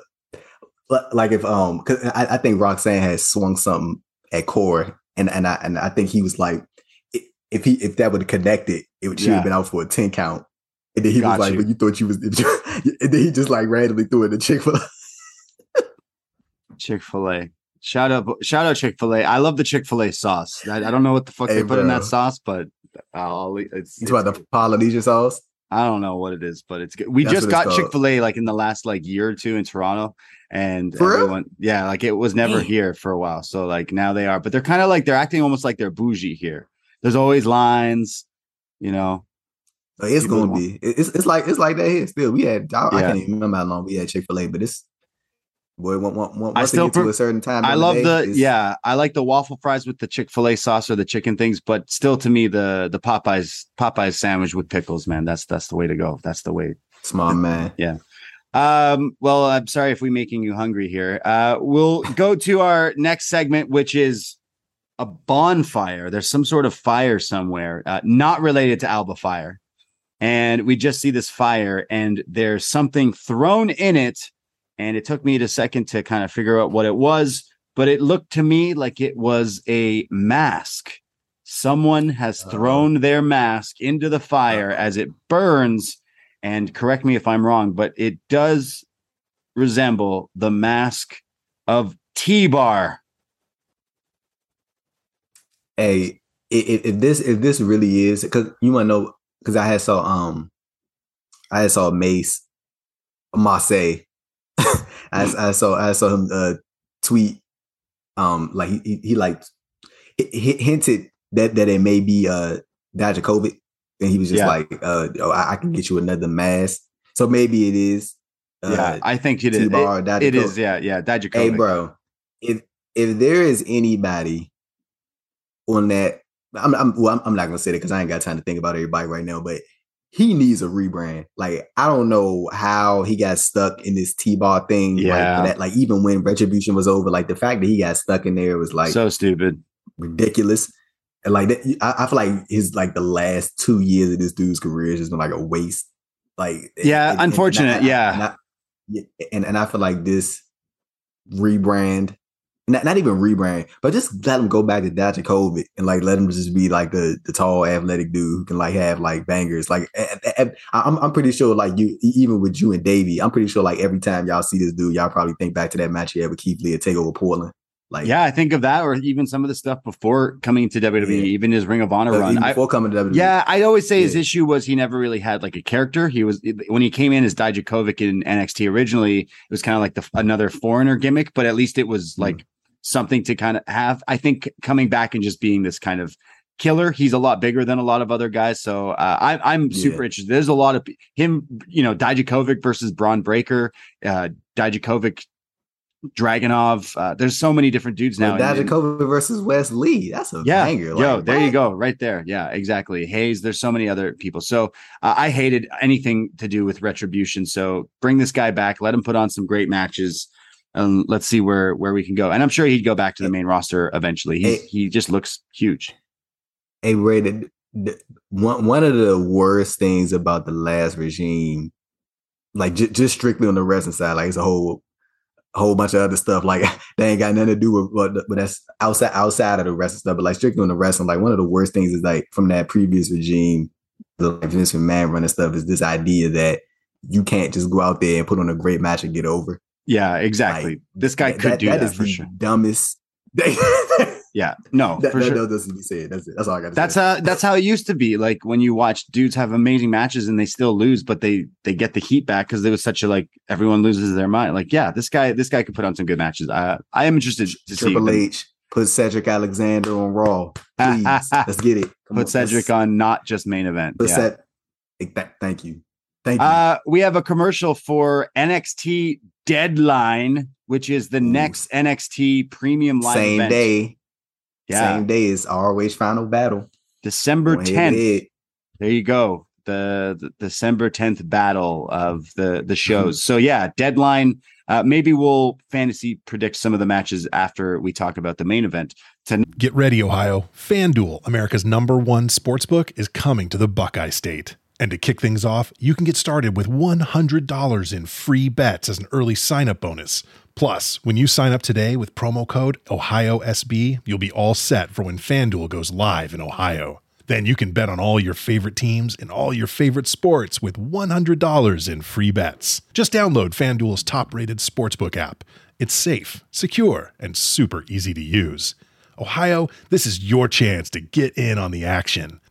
like if um because I, I think Roxanne had swung something at core and and I and I think he was like if he if that would have connected, it would she yeah. have been out for a 10 count. And then he Got was like, you. "But you thought you was," and then he just like randomly threw it to Chick Fil A. Chick Fil A. Shout out, shout out Chick Fil A. I love the Chick Fil A sauce. I, I, don't know what the fuck hey, they put in that sauce, but I'll, it's. It's about the Polynesian sauce. I don't know what it is, but it's good. We That's just got Chick Fil A like in the last like year or two in Toronto, and for everyone, real? yeah, like it was never here for a while. So like now they are, but they're kind of like they're acting almost like they're bougie here. There's always lines, you know. It's gonna be. It's it's like it's like that here. Still, we had. I, yeah. I can't even remember how long we had Chick Fil A, but it's boy. One, one, one, once I still get to a certain time, I love the, the yeah. I like the waffle fries with the Chick Fil A sauce or the chicken things, but still, to me, the the Popeyes Popeyes sandwich with pickles, man. That's that's the way to go. That's the way. Small man. yeah. Um, well, I'm sorry if we're making you hungry here. Uh, we'll go to our next segment, which is a bonfire. There's some sort of fire somewhere, uh, not related to Alba Fyre and we just see this fire and there's something thrown in it and it took me a second to kind of figure out what it was but it looked to me like it was a mask. Someone has oh. thrown their mask into the fire uh-huh. as it burns and correct me if i'm wrong but it does resemble the mask of t-bar. Hey if, if this if this really is because you want to know because I had saw um I had saw Mace Marseille. I, I saw I saw him uh, tweet um like he he, he like he hinted that that it may be uh covid, and he was just yeah. like uh oh, I, I, can get you another mask so maybe it is uh, yeah I think it is it, it is yeah yeah Dijakovic hey bro if if there is anybody on that. I'm, I'm well, I'm, I'm not gonna say that because I ain't got time to think about everybody right now, but he needs a rebrand. Like I don't know how he got stuck in this T-Bar thing. Yeah. Like, that, like even when retribution was over, like the fact that he got stuck in there was like so stupid. ridiculous. And like that, I, I feel like his like the last two years of this dude's career has just been like a waste. Like Yeah, and- unfortunate, and I- yeah. and I, yeah, and and I feel like this rebrand, not, not even rebrand, but just let him go back to Dijakovic and like let him just be like the the tall athletic dude who can like have like bangers. Like I'm I'm pretty sure like you even with you and Davey, I'm pretty sure like every time y'all see this dude, y'all probably think back to that match he had with Keith Lee at Takeover Portland. Like Yeah, I think of that, or even some of the stuff before coming to WWE, Yeah. even his Ring of Honor uh, run. even I, before coming to WWE. yeah, I always say his issue was he never really had like a character. He was when he came in as Dijakovic in NXT originally, it was kind of like the another foreigner gimmick, but at least it was Mm. Like something to kind of have. I think coming back and just being this kind of killer, he's a lot bigger than a lot of other guys. So uh, I, I'm super Yeah. interested. There's a lot of him, you know, Dijakovic versus Bron Breakker, uh, Dijakovic. Dragunov. Uh, there's so many different dudes now. Now, and- and- versus Wes Lee. That's a yeah, banger. yo, Like, there you go, right there. Yeah, exactly. Hayes. There's so many other people. So uh, I hated anything to do with retribution. So bring this guy back. Let him put on some great matches. And let's see where where we can go. And I'm sure he'd go back to the main roster eventually. He he just looks huge. A the, one one of the worst things about the last regime, like j- just strictly on the wrestling side, like it's a whole whole bunch of other stuff. Like they ain't got nothing to do with what, but that's outside outside of the wrestling stuff. But like strictly on the wrestling, like one of the worst things is like from that previous regime, the like Vince McMahon running stuff is this idea that you can't just go out there and put on a great match and get over. Yeah, exactly. Like, this guy That- could that- do that that, is for the sure. dumbest. that, Yeah, no, that, for sure. that doesn't be said. That's it. That's all I got That's say. how that's how it used to be. Like when you watch dudes have amazing matches and they still lose, but they they get the heat back because there was such a like everyone loses their mind. Like, yeah, this guy this guy could put on some good matches. I I am interested to see. Triple them H put Cedric Alexander on Raw. Please, let's get it. Come Put Cedric on not just main event. Put Yeah. Th- th- thank you. Thank you. Uh, we have a commercial for NXT Deadline, which is the Ooh. next NXT Premium Live Same event. day. Yeah, Same day is always Final Battle. December Going head to tenth. There you go. The, the December 10th battle of the the shows. So yeah, deadline. Uh, maybe we'll fantasy predict some of the matches after we talk about the main event. Get ready, Ohio. FanDuel, America's number one sportsbook, is coming to the Buckeye State. And to kick things off, you can get started with $100 in free bets as an early sign up bonus. Plus, when you sign up today with promo code OhioSB, you'll be all set for when FanDuel goes live in Ohio. Then you can bet on all your favorite teams and all your favorite sports with $100 in free bets. Just download FanDuel's top rated sportsbook app. It's safe, secure, and super easy to use. Ohio, this is your chance to get in on the action.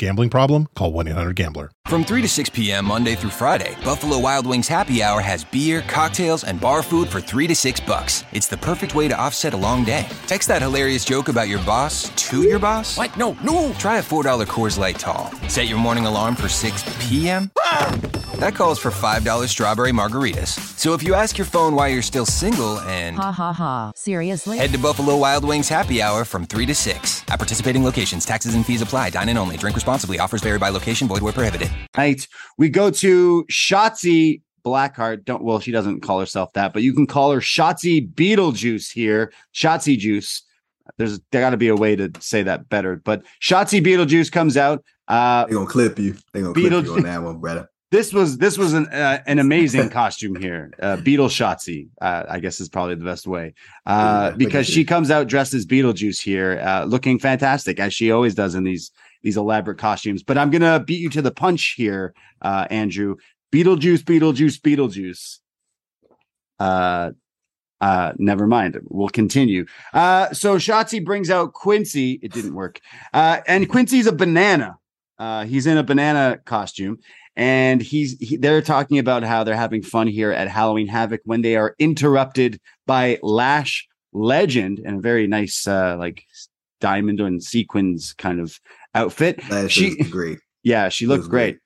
Gambling problem? Call 1-800-GAMBLER. From 3 to 6 p.m. Monday through Friday, Buffalo Wild Wings Happy Hour has beer, cocktails, and bar food for 3 to 6 bucks. It's the perfect way to offset a long day. Text that hilarious joke about your boss to your boss. What? No, no. Try a $4 Coors Light Tall. Set your morning alarm for 6 p.m. Ah! That calls for $5 strawberry margaritas. So if you ask your phone why you're still single and Ha ha ha. Seriously? head to Buffalo Wild Wings Happy Hour from 3 to 6. At participating locations, taxes and fees apply. Dine in only. Drink responsibly. Offers vary by location. Void where prohibited. Right. We go to Shotzi Blackheart. Don't well, she doesn't call herself that, but you can call her Shotzi Beetlejuice here. Shotzi Juice. There's there got to be a way to say that better. But Shotzi Beetlejuice comes out. Uh, They're gonna clip you. They're gonna clip Beetlejuice- you on that one, brother. this was this was an uh, an amazing costume here. Uh, Beetle Shotzi, uh, I guess is probably the best way uh, because she comes out dressed as Beetlejuice here, uh, looking fantastic as she always does in these these elaborate costumes. But I'm gonna beat you to the punch here, uh, Andrew. Beetlejuice, Beetlejuice, Beetlejuice. Uh, uh, never mind. We'll continue. Uh, so Shotzi brings out Quincy. It didn't work. Uh, and Quincy's a banana. Uh, he's in a banana costume. and he's he, they're talking about how they're having fun here at Halloween Havoc when they are interrupted by Lash Legend and a very nice uh like diamond and sequins kind of outfit. She great. yeah, she looked great. great.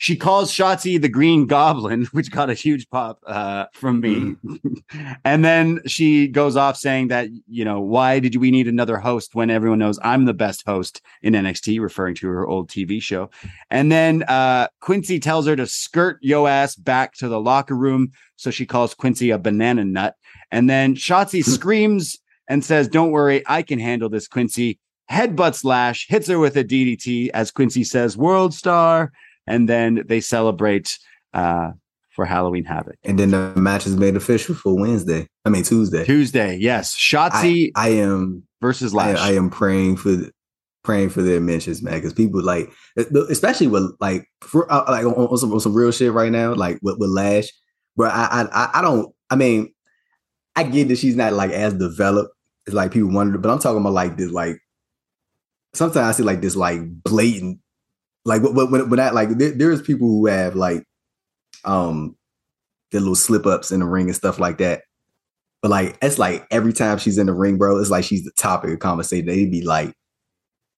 She calls Shotzi the Green Goblin, which got a huge pop uh, from me. and then she goes off saying that, you know, why did we need another host when everyone knows I'm the best host in NXT, referring to her old TV show. And then uh, Quincy tells her to skirt yo ass back to the locker room. So she calls Quincy a banana nut. And then Shotzi screams and says, Don't worry, I can handle this, Quincy. Headbutts Lash, hits her with a DDT, as Quincy says, World Star. And then they celebrate uh, for Halloween Havoc. And then the match is made official for Wednesday. I mean Tuesday. Tuesday, yes. Shotzi I, I am versus I, Lash. I am praying for praying for their mentions, man, because people like, especially with like, for, uh, like on, on, some, on some real shit right now, like with, with Lash, but I, I I don't. I mean, I get that she's not like as developed as like people wanted, but I'm talking about like this like. Sometimes I see like this like blatant, like when when, when that like there, there's people who have like, um, their little slip ups in the ring and stuff like that. But like it's like every time she's in the ring, bro, it's like she's the topic of conversation. They'd be like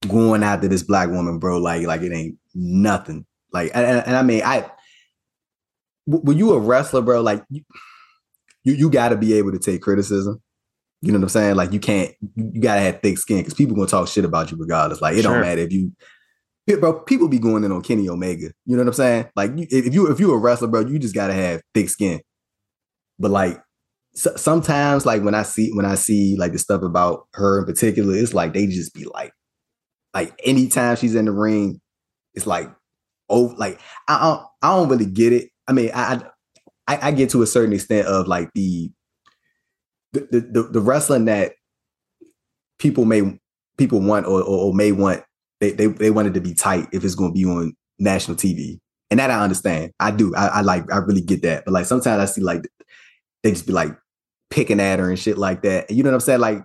going after this black woman, bro, like like it ain't nothing. Like and, and- and I mean, I when you a wrestler, bro, like you you, you got to be able to take criticism. You know what I'm saying? Like you can't, you gotta have thick skin because people gonna talk shit about you regardless. Like it Sure. don't matter if you, bro. People be going in on Kenny Omega. You know what I'm saying? Like you, if you if you a wrestler, bro, you just gotta have thick skin. But like so, sometimes, like when I see when I see like the stuff about her in particular, it's like they just be like, like anytime she's in the ring, it's like, oh, like I don't I don't really get it. I mean, I I, I get to a certain extent of like the the the, the, wrestling that people may people want or, or, or may want they, they they want it to be tight if it's going to be on national TV, and that I understand. I do. I, I like. I really get that. But like sometimes I see like they just be like picking at her and shit like that. You know what I'm saying? Like,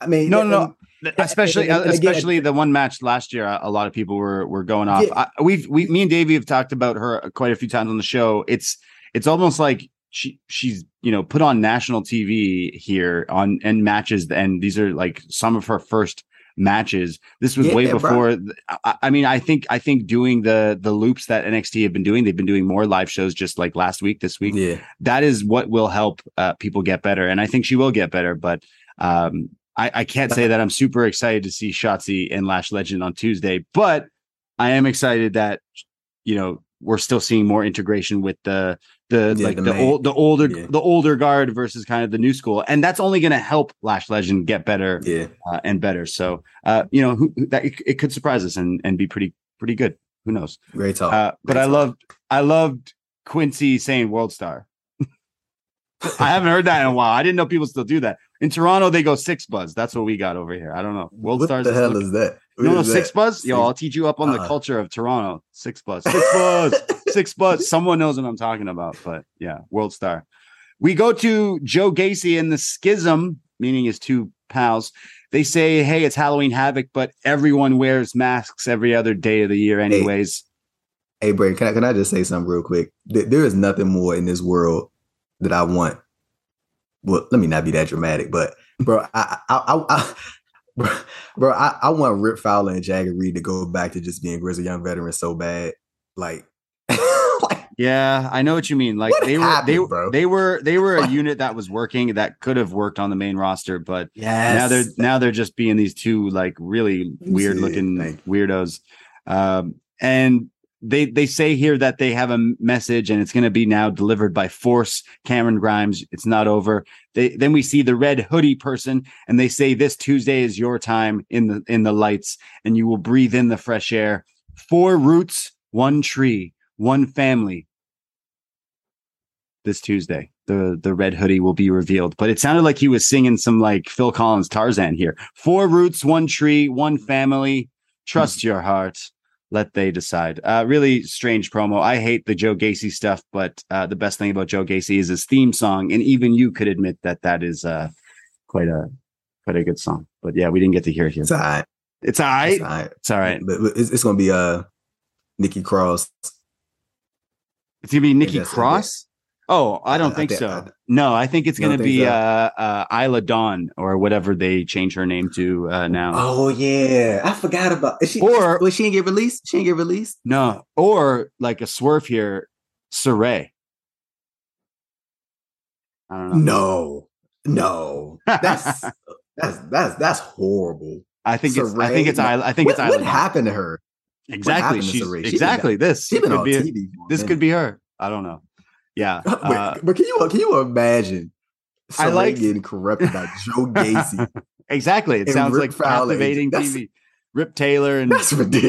I mean, No, no, no. especially and- and again- especially the one match last year a a lot of people were were going off Yeah. I, we've we me and davey have talked about her quite a few times on the show it's it's almost like she she's you know put on national tv here on and matches and these are like some of her first matches this was way Yeah, bro. before I, I mean i think i think doing the the loops that nxt have been doing they've been doing more live shows just like last week this week Yeah, that is what will help uh, people get better. And I think she will get better, but um, I, I can't say that I'm super excited to see Shotzi and Lash Legend on Tuesday, but I am excited that, you know, we're still seeing more integration with the, the Yeah, like the the, old, the older, yeah. the older guard versus kind of the new school. And that's only going to help Lash Legend get better yeah. uh, and better. So, uh, you know, who, that it, it could surprise us and, and be pretty, pretty good. Who knows? Great talk. Uh, but Great I talk. loved I loved Quincy saying World Star. I haven't heard that in a while. I didn't know people still do that. In Toronto, they go six buzz. That's what we got over here. I don't know. World what Stars. the hell is that? What no, no, six that? buzz. Yo, I'll teach you up on the Uh-uh. culture of Toronto. Six buzz. Six buzz. six buzz. Someone knows what I'm talking about. But yeah, World Star. We go to Joe Gacy and the Schism, meaning his two pals. They say, "Hey, it's Halloween Havoc, but everyone wears masks every other day of the year, anyways." Hey, Brady, can I, can I just say something real quick? There, there is nothing more in this world that I want. Well, let me not be that dramatic, but bro, I, I, I, I bro, bro, I, I want Rip Fowler and Jagger Reed to go back to just being Grizzled Young veterans so bad. Like, like Yeah, I know what you mean. Like they were, happened, they bro? they were, they were a unit that was working that could have worked on the main roster, but yes, now they're now they're just being these two like really weird looking weirdos. Um, and they they say here that they have a message and it's going to be now delivered by force. Cameron Grimes, it's not over. They then we see the red hoodie person and they say this Tuesday is your time in the in the lights and you will breathe in the fresh air. Four roots, one tree, one family. This Tuesday, the the red hoodie will be revealed. But it sounded like he was singing some like Phil Collins Tarzan here. Four roots, one tree, one family. Trust your heart. Let they decide. Uh, really strange promo. I hate the Joe Gacy stuff, but uh, the best thing about Joe Gacy is his theme song, and even you could admit that that is uh, quite a quite a good song. But yeah, we didn't get to hear it here. it's all right. It's all right. It's all right. It's all right. But, but it's, it's gonna be uh Nikki Cross It's gonna be Nikki Cross. Oh, I don't I- I think think- so. I- no, I think it's gonna be so? uh, uh, Isla Dawn or whatever they change her name to uh, now. Oh yeah, I forgot about. Is she Or- well, she didn't get released. She didn't get released. No, or like a swerve here, Sarray. I don't know. No, no, that's that's that's that's horrible. I think it's. I think it's. Isla, I think what, it's. Isla what happened to her? Exactly. She's? She been exactly this. She been could on be TV. a this could be her. I don't know. Yeah. Wait, uh, but can you can you imagine? I like- getting corrupted by Joe Gacy. exactly. It sounds Rip like Fowler. captivating That's- TV. Rip Taylor and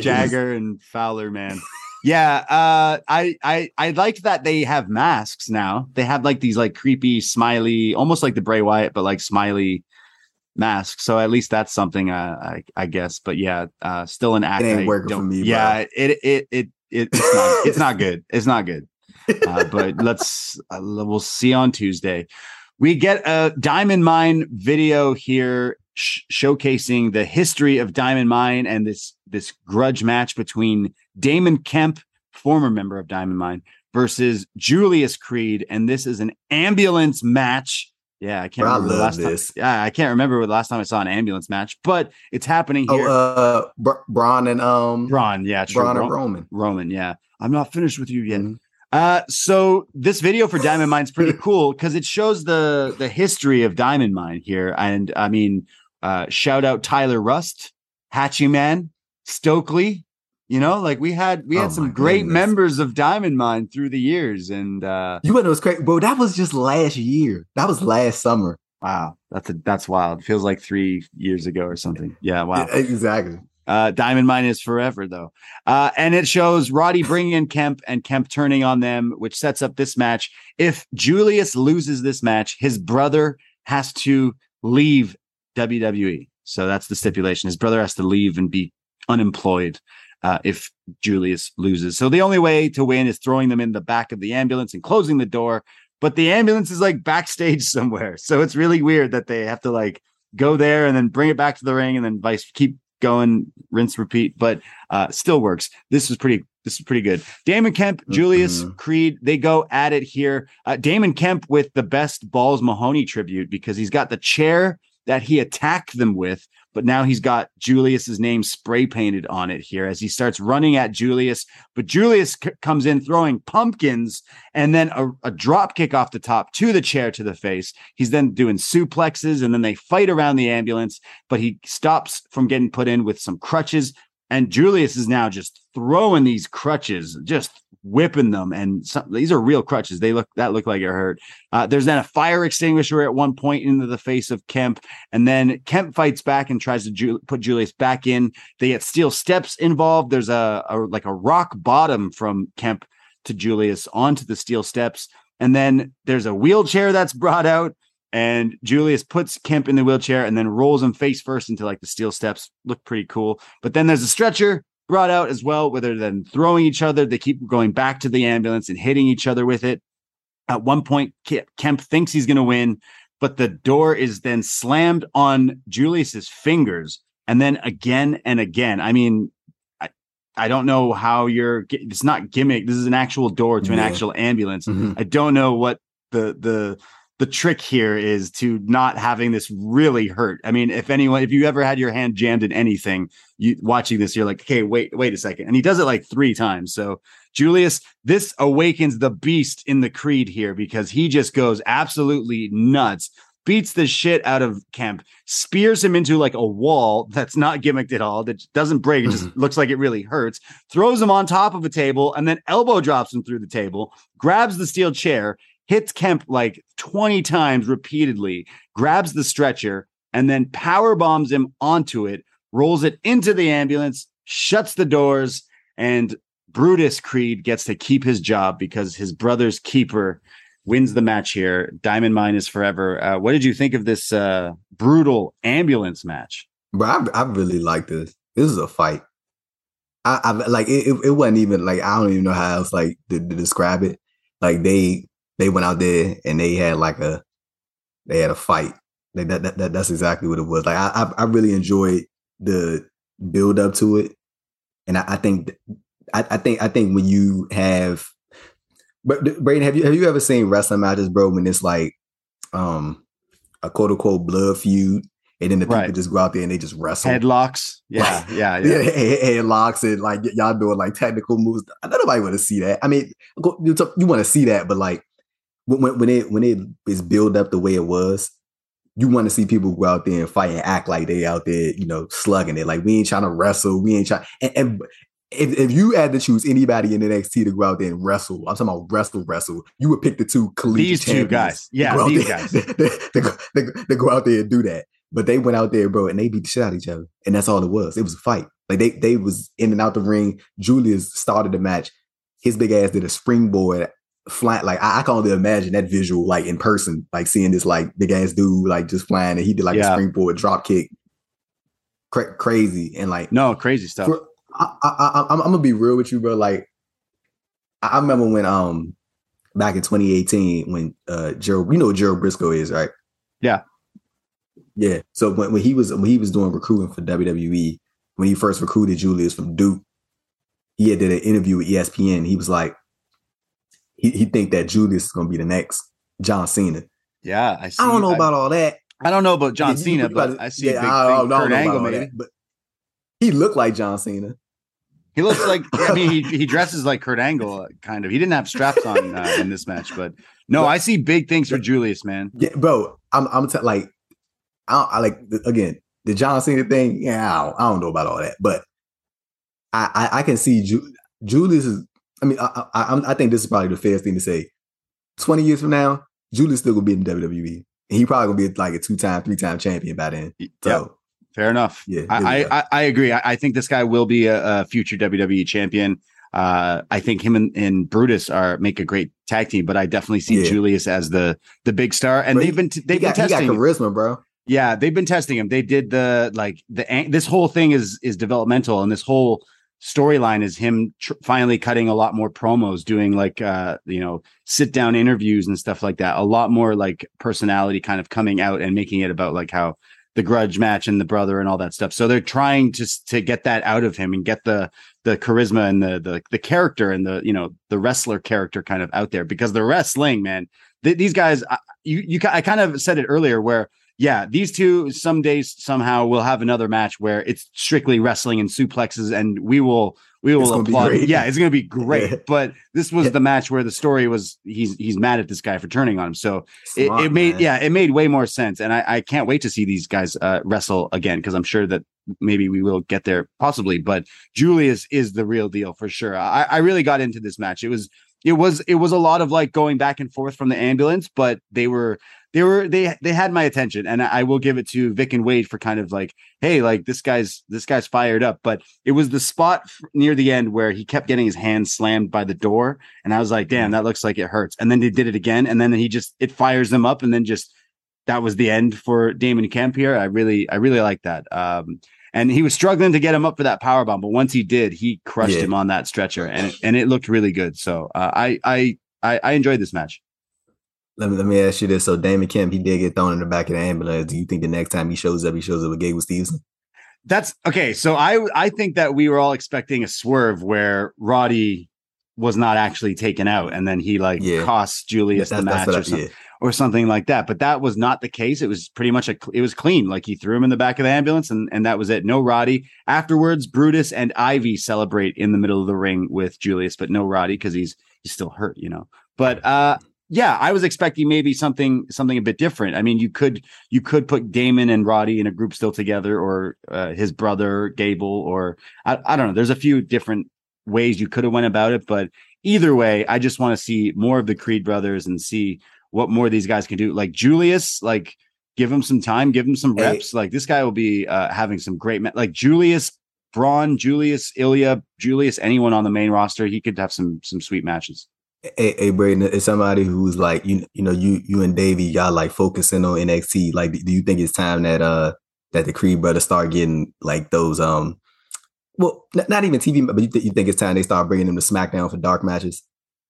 Jagger and Fowler, man. Yeah, uh, I I I like that they have masks now. They have like these like creepy, smiley, almost like the Bray Wyatt, but like smiley masks. So at least that's something uh, I I guess. But yeah, uh, still an act. ain't working for me, Yeah, it it it, it it's not it's not good. It's not good. Uh, but let's uh, we'll see on Tuesday. We get a Diamond Mine video here sh- showcasing the history of Diamond Mine and this this grudge match between Damon Kemp, former member of Diamond Mine, versus Julius Creed, and this is an ambulance match. Yeah, I can't Bro, I remember the last this. time. Yeah, I can't remember the last time I saw an ambulance match, but it's happening Oh, here. uh, Br- Braun and um, Braun, yeah, true. Braun and Ro- Roman. Roman, yeah. I'm not finished with you yet. Mhm. Uh, so this video for Diamond Mine's pretty cool because it shows the the history of Diamond Mine here. And I mean, uh, shout out Tyler Rust, Hachiman, Stokely. You know, like we had we had Oh some great goodness. members of Diamond Mine through the years. And uh You know it was crazy, bro. That was just last year. That was last summer. wow, that's a, that's wild. Feels like three years ago or something. Yeah, wow. Yeah, exactly. Uh, Diamond Mine is forever, though. Uh, and it shows Roddy bringing in Kemp and Kemp turning on them, which sets up this match. If Julius loses this match, his brother has to leave WWE. So that's the stipulation. His brother has to leave and be unemployed uh, if Julius loses. So the only way to win is throwing them in the back of the ambulance and closing the door. But the ambulance is like backstage somewhere. So it's really weird that they have to like go there and then bring it back to the ring and then vice keep going, rinse, repeat, but uh still works. This is pretty this is pretty good. Damon Kemp, Julius Mhm. Creed, they go at it here. Uh, Damon Kemp with the best Balls Mahoney tribute because he's got the chair that he attacked them with, but now he's got Julius's name spray painted on it here as he starts running at Julius. But Julius c- comes in throwing pumpkins and then a, a drop kick off the top to the chair to the face. He's then doing suplexes and then they fight around the ambulance, but he stops from getting put in with some crutches. And Julius is now just throwing these crutches, just whipping them. And some, these are real crutches. They look that look like it hurt. Uh, there's then a fire extinguisher at one point into the face of Kemp, and then Kemp fights back and tries to Ju- put Julius back in. They get steel steps involved. There's a, a like a rock bottom from Kemp to Julius onto the steel steps, and then there's a wheelchair that's brought out. And Julius puts Kemp in the wheelchair and then rolls him face first into like the steel steps. Look pretty cool. But then there's a stretcher brought out as well, where they're then throwing each other. They keep going back to the ambulance and hitting each other with it. At one point, Kemp thinks he's going to win, but the door is then slammed on Julius's fingers, and then again and again. I mean, I, I don't know how you're. It's not gimmick. This is an actual door to an Yeah. actual ambulance. Mhm. I don't know what the the the trick here is to not having this really hurt. I mean, if anyone, if you ever had your hand jammed in anything, you watching this, you're like, okay, wait, wait a second. And he does it like three times. So Julius, this awakens the beast in the creed here because he just goes absolutely nuts. Beats the shit out of Kemp, spears him into like a wall that's not gimmicked at all, that doesn't break. It just mm-hmm. looks like it really hurts. Throws him on top of a table and then elbow drops him through the table, grabs the steel chair, hits Kemp like 20 times repeatedly, grabs the stretcher, and then power bombs him onto it, rolls it into the ambulance, shuts the doors, and Brutus Creed gets to keep his job because his brother's keeper wins the match here. Diamond Mine is forever. Uh, what did you think of this uh, brutal ambulance match? Bro, I, I really like this. This is a fight. I, I like it, it. It wasn't even like I don't even know how else like to, to describe it. Like they they went out there and they had like a they had a fight. Like that, that, that that's exactly what it was. Like I I, really enjoyed the build up to it, and I, I think I, I think I think when you have But Braden, have you have you ever seen wrestling matches, bro? When it's like um a quote unquote blood feud, and then the people just go out there and they just wrestle. Headlocks. Yeah, yeah, yeah. yeah, head- headlocks and like y'all doing like technical moves. I don't nobody want to see that. I mean, you, you want to see that, but like when when it when it is built up the way it was, you want to see people go out there and fight and act like they out there, you know, slugging it. Like we ain't trying to wrestle. We ain't trying. And, and if, if you had to choose anybody in NXT to go out there and wrestle, I'm talking about wrestle, wrestle. You would pick the two collegiate These two guys. Yeah, go these there- guys. to go out there and do that. But they went out there, bro, and they beat the shit out of each other. And that's all it was. It was a fight. Like they they was in and out the ring. Julius started the match. His big ass did a springboard flat. Like I, I can only imagine that visual, like in person, like seeing this like big ass dude like just flying, and he did like Yeah. a springboard drop kick, Cra- crazy, and like No, crazy stuff. for, I, I, I, I'm, I'm gonna be real with you, bro. Like, I, I remember when um back in 2018 when uh Gerald, you know Gerald Brisco is, right? Yeah. Yeah. So when, when he was when he was doing recruiting for WWE, when he first recruited Julius from Duke, he had did an interview with ESPN. He was like, he he think that Julius is gonna be the next John Cena. yeah, I see. I don't know about all that. I don't know about John Yeah, Cena, but I see yeah, a big I thing. don't- I don't Kurt know about Angle, maybe. that, but he looked like John Cena. He looks like I mean he, he dresses like Kurt Angle, uh, kind of. He didn't have straps on uh, in this match, but no, I see big things for Julius, man. Yeah, bro. I'm I'm t- like, I, I like again the John Cena thing. Yeah, I don't, I don't know about all that, but I I, I can see Ju- Julius is. I mean, I, I I'm- think this is probably the fairest thing to say. Twenty years from now, Julius still gonna be in WWE, and he probably gonna be like a two time, three time champion by then. So Fair enough. Yeah, I. I, I I agree. I, I think this guy will be a, a future WWE champion. Uh, I think him and, and Brutus are make a great tag team, but I definitely see Yeah. Julius as the the big star. And But they've been t- they've been got, he got testing. charisma, bro. Yeah, they've been testing him. They did the like the this whole thing is is developmental, and this whole storyline is him tr- finally cutting a lot more promos, doing like uh you know sit down interviews and stuff like that. A lot more like personality kind of coming out and making it about like how the grudge match and the brother and all that stuff. So they're trying to to get that out of him and get the the charisma and the the the character and the you know the wrestler character kind of out there because the wrestling man th- these guys I, you you I kind of said it earlier where yeah these two some days somehow will have another match where it's strictly wrestling and suplexes and we will we will applaud. yeah it's gonna be great. But this was the match where the story was he's he's mad at this guy for turning on him. So it, it made man. yeah it made way more sense and i, I can't wait to see these guys uh, wrestle again because i'm sure that maybe we will get there possibly but julius is the real deal for sure. I, I really got into this match. It was it was it was a lot of like going back and forth from the ambulance but they were they were they they had my attention and I, I will give it to vic and wade for kind of like hey like this guy's this guy's fired up but it was the spot near the end where he kept getting his hand slammed by the door and i was like damn that looks like it hurts and then they did it again and then he just it fires them up and then just that was the end for Damon Kemp here. I really, I really like that. Um, and he was struggling to get him up for that power bomb, but once he did, he crushed Yeah. him on that stretcher, and it, and it looked really good. So uh, I, I, I, I enjoyed this match. Let me, let me ask you this. So Damon Kemp, he did get thrown in the back of the ambulance. Do you think the next time he shows up, he shows up with Gable Stevenson? That's okay. So I, I think that we were all expecting a swerve where Roddy was not actually taken out, and then he like Yeah. cost Julius the match or I- something. yeah. or something like that. But that was not the case. It was pretty much a it was clean. Like he threw him in the back of the ambulance and and that was it. No Roddy. Afterwards, Brutus and Ivy celebrate in the middle of the ring with Julius, but no Roddy because he's he's still hurt, you know. But uh yeah, I was expecting maybe something something a bit different. I mean, you could you could put Damon and Roddy in a group still together, or uh, his brother Gable, or I, I don't know. There's a few different ways you could have went about it, but either way, I just want to see more of the Creed brothers and see what more these guys can do. Like Julius, like give him some time, give him some Hey. reps. Like this guy will be uh, having some great ma- like Julius, Braun, Julius, Ilja, Julius, anyone on the main roster, he could have some some sweet matches. Hey, hey Braden, it's somebody who's like you. You know, you you and Davey, y'all like focusing on NXT. Like, do you think it's time that uh that the Creed brothers start getting like those um, well, not even TV, but you, th- you think it's time they start bringing them to SmackDown for dark matches?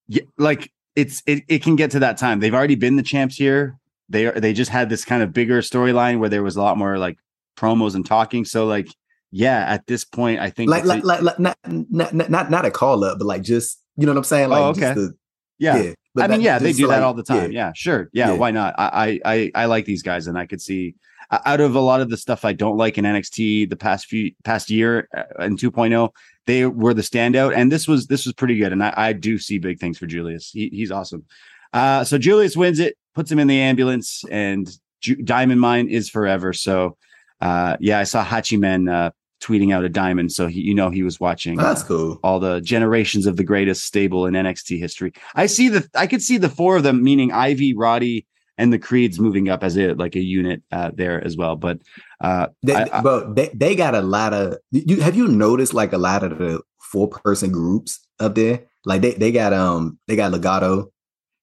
Yeah, like it's it, it can get to that time. They've already been the champs here. They are they just had this kind of bigger storyline where there was a lot more like promos and talking. So like yeah, at this point, I think Like, like, like, like, not, not, not, not, a call up, but like just you know what I'm saying? Like, Oh, just okay. the, Yeah. but I mean, yeah, they do that all the time. Yeah, sure. Yeah, Yeah. why not? I, I I like these guys, and I could see out of a lot of the stuff I don't like in NXT the past few past year uh, in 2.0, they were the standout, and this was this was pretty good. And I, I do see big things for Julius. He, he's awesome. Uh, so Julius wins it, puts him in the ambulance, and Ju- Diamond Mine is forever. So, uh, yeah, I saw Hachiman uh, tweeting out a diamond, so he, you know he was watching. That's cool. all the generations of the greatest stable in NXT history. I see the I could see the four of them, meaning Ivy, Roddy, and the Creeds moving up as a like a unit uh, there as well. But uh, They, I- they, they got a lot of you have you noticed like a lot of the four person groups up there? Like they, they got um they got Legado,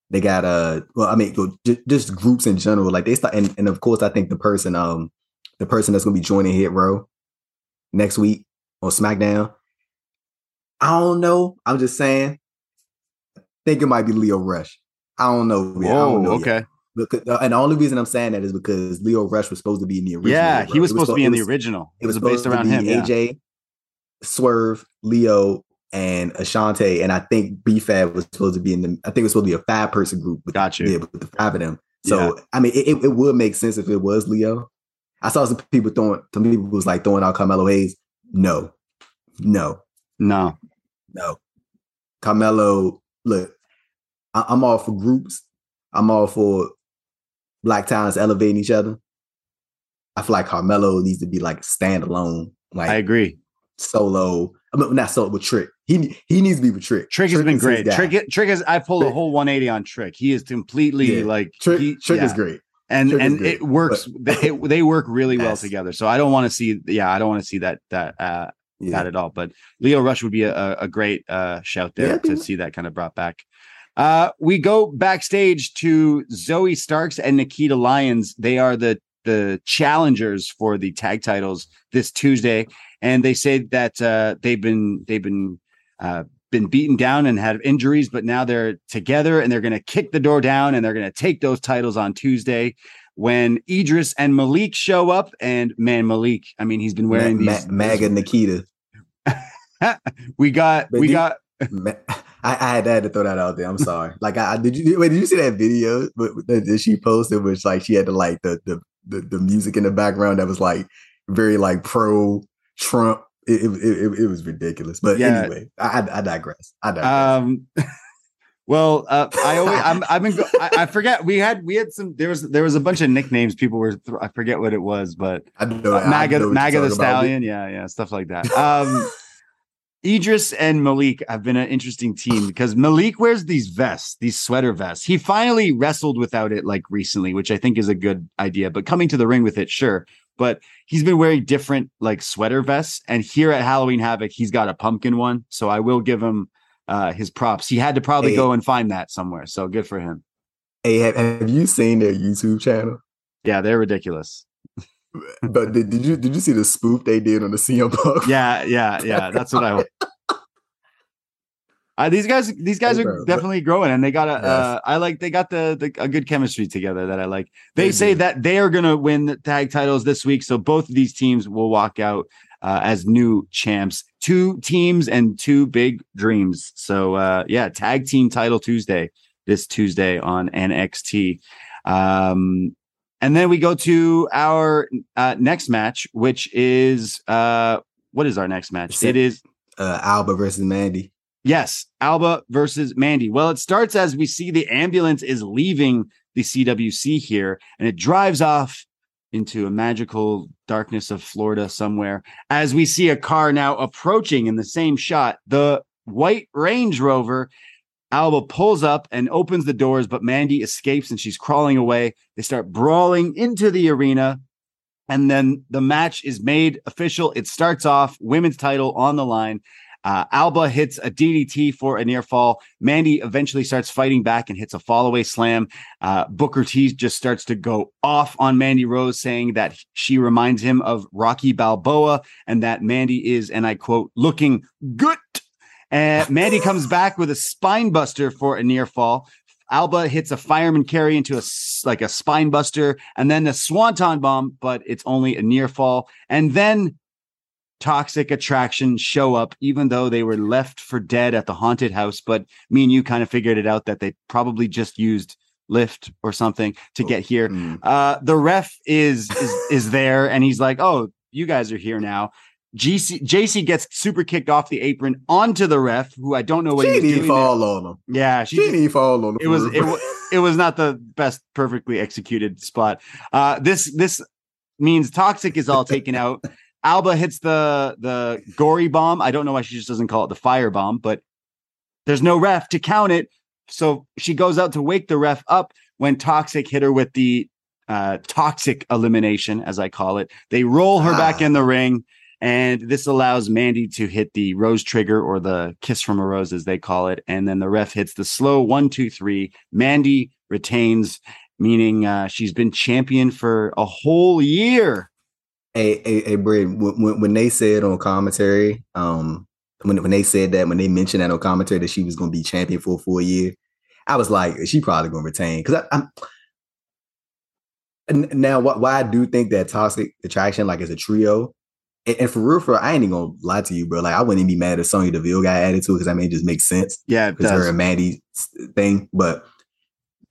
they got uh well I mean just groups in general. Like they start and, and of course I think the person um the person that's gonna be joining Hit Row next week on SmackDown. I don't know. I'm just saying. I think it might be Lio Rush. I don't know. yet. I don't know whoa, yet. okay, Because, uh, and the only reason I'm saying that is because Lio Rush was supposed to be in the original. yeah, he was It supposed to be in the original. It was based supposed around to him. Yeah. AJ, Swerve, Lio, and Ashante, and I think BFAB was supposed to be in the. I think it was supposed to be a five person group. With, Got you. Yeah, with the five of them. So I mean, it, it, it would make sense if it was Lio. I saw some people throwing. Some people was like throwing out Carmelo Hayes. No, no, No, no. Carmelo, look, I, I'm all for groups. I'm all for black talents elevating each other. I feel like Carmelo needs to be like standalone, like I agree. solo. I mean, not solo, but Trick. He he needs to be with Trick. Trick has been great. Trick, Trick has. I pulled a whole 180 on Trick. He is completely Yeah. like Trick, he- Trick is great. And and it works. they, they work really well Yes. together. So I don't want to see. Yeah, I don't want to see that that uh, Yeah. that at all. But Lio Rush would be a, a- great uh, shout there Yeah, to see that kind of brought back. Uh, we go backstage to Zoey Starks and Nikita Lyons. They are the the challengers for the tag titles this Tuesday, and they say that uh, they've been they've been uh, been beaten down and had injuries, but now they're together and they're going to kick the door down and they're going to take those titles on Tuesday when Edris and Malik show up. And man, Malik, I mean, he's been wearing Ma- these. Ma- MAGA Nikita. we got, But we you- got. Ma- I, I had, I had to throw that out there. I'm sorry. Like, I, I- did you wait? Did you see that video that she posted? Which like she had to like the the the, the music in the background that was like very like pro Trump. It, it, it, it was ridiculous. But Yeah. anyway, I, I, digress. I digress. Um, well, uh, I always, I'm, I've been, I, I forget. We had, we had some. There was, there was a bunch of nicknames people were. I forget what it was, but I know, uh, MAGA, know MAGA the talking about. Stallion. Yeah, yeah, stuff like that. Um, Edris and Malik have been an interesting team because Malik wears these vests, these sweater vests. He finally wrestled without it like recently, which I think is a good idea. But coming to the ring with it, sure. But he's been wearing different like sweater vests, and here at Halloween Havoc, he's got a pumpkin one. So I will give him uh, his props. He had to probably Hey. go and find that somewhere. So good for him. Hey, have, have you seen their YouTube channel? Yeah, they're ridiculous. But did, did you did you see the spoof they did on the CM Punk? Yeah, yeah, yeah. That's what I. Uh, these guys, these guys Hey, are bro, but- definitely growing, and they got a. Yes. Uh, I like they got the, the a good chemistry together that I like. They, They say do. that they are going to win the tag titles this week, so both of these teams will walk out uh, as new champs. Two teams and two big dreams. So uh, yeah, tag team title Tuesday this Tuesday on NXT. Um, and then we go to our uh, next match, which is uh, what is our next match? It is Uh, Alba versus Mandy. Yes, Alba versus Mandy. Well, it starts as we see the ambulance is leaving the CWC here and it drives off into a magical darkness of Florida somewhere as we see a car now approaching in the same shot. The white Range Rover. Alba pulls up and opens the doors, but Mandy escapes and she's crawling away. They start brawling into the arena. And then the match is made official. It starts off women's title on the line. Uh, Alba hits a DDT for a near fall. Mandy eventually starts fighting back and hits a fallaway slam. Uh, Booker T just starts to go off on Mandy Rose, saying that she reminds him of Rocky Balboa and that Mandy is, and I quote, looking good. And Mandy comes back with a spine buster for a near fall. Alba hits a fireman carry into a like a spine buster and then a swanton bomb, but it's only a near fall. And then toxic attraction show up, even though they were left for dead at the haunted house. But me and you kind of figured it out that they probably just used lift or something to get here. Mm. Uh, the ref is is is there, and he's like, "Oh, you guys are here now." GC JC gets super kicked off the apron onto the ref, who I don't know what She he was didn't doing. there. fall on him. Yeah, she She didn't fall on him. it was it, wa- it was not the best perfectly executed spot uh this this means toxic is all taken out alba hits the the gory bomb i don't know why she just doesn't call it the fire bomb but there's no ref to count it so she goes out to wake the ref up when toxic hit her with the uh toxic elimination as i call it they roll her back Ah. in the ring and this allows Mandy to hit the rose trigger or the kiss from a rose, as they call it. And then the ref hits the slow one, two, three. Mandy retains, meaning uh, she's been champion for a whole year. Hey, hey, hey, Brad, when, when, they said on commentary, um, when, when they said that, when they mentioned that on commentary that she was going to be champion for a full year, I was like, she probably going to retain. Because I'm now, wh- why I do think that toxic attraction, like as a trio, and, and for real, for real, I ain't even gonna lie to you, bro. Like, I wouldn't even be mad if Sonya Deville got added to it because I mean, it just makes sense Yeah, because her and Mandy thing. But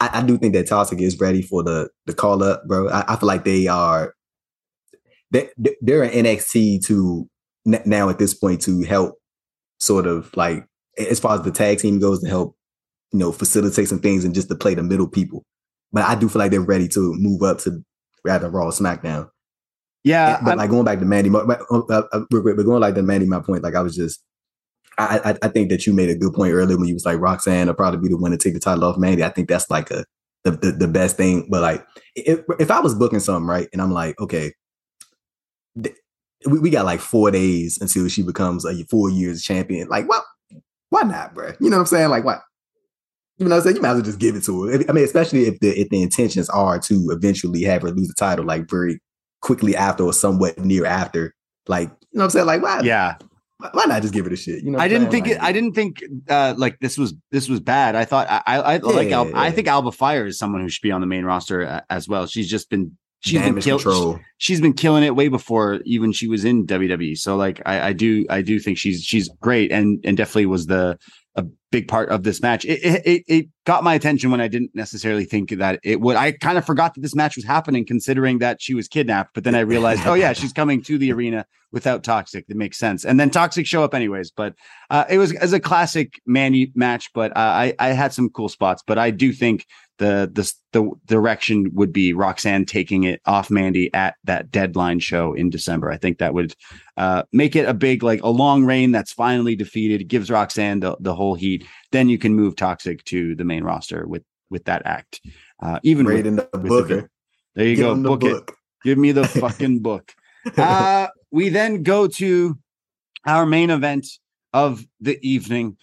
I, I do think that Toxic is ready for the the call up, bro. I, I feel like they are they they're an NXT to now at this point to help sort of like as far as the tag team goes to help you know facilitate some things and just to play the middle people. But I do feel like they're ready to move up to rather Raw SmackDown. Yeah, but I'm- like going back to Mandy, but, but, uh, uh, but going like to Mandy, my point, like I was just, I, I I think that you made a good point earlier when you was like Roxanne will probably be the one to take the title off Mandy. I think that's like a the, the, the best thing. But like if if I was booking something right, and I'm like, okay, we, we got like four days until she becomes a four years champion. Like, well, why not, bro? You know what I'm saying? Like, why? You know what I'm saying? You might as well just give it to her. I mean, especially if the if the intentions are to eventually have her lose the title, like very quickly after or somewhat near after. Like, you know what I'm saying? Like, why? yeah. Why not just give it a shit? You know, what I didn't think it. I didn't think uh, like this was this was bad. I thought I I, I like Al, I think Alba Fyre is someone who should be on the main roster uh, as well. She's just been she's been kill, control. she's been killing it way before even she was in WWE. So like I, I do I do think she's she's great and and definitely was the a big part of this match. It, it it got my attention when I didn't necessarily think that it would. I kind of forgot that this match was happening, considering that she was kidnapped. But then I realized, oh yeah, she's coming to the arena without Toxic. That makes sense. And then Toxic show up anyways. But uh, it was as a classic Mandy match. But uh, I I had some cool spots. But I do think the the the direction would be Roxanne taking it off Mandy at that deadline show in December. I think that would uh, make it a big like a long reign that's finally defeated. Gives Roxanne the, the whole heat. Then you can move Toxic to the main roster with with that act. Uh, even with, in the with the there you Give go. the Book, it. Give me the fucking book. Uh, we then go to our main event of the evening.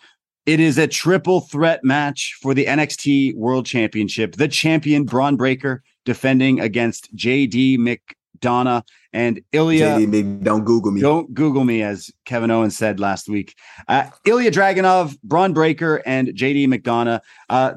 It is a triple threat match for the NXT World Championship. The champion Bron Breakker defending against JD McDonagh and Ilja. JD, maybe don't Google me. Don't Google me, as Kevin Owens said last week. Uh, Ilja Dragunov, Bron Breakker, and JD McDonagh. Uh,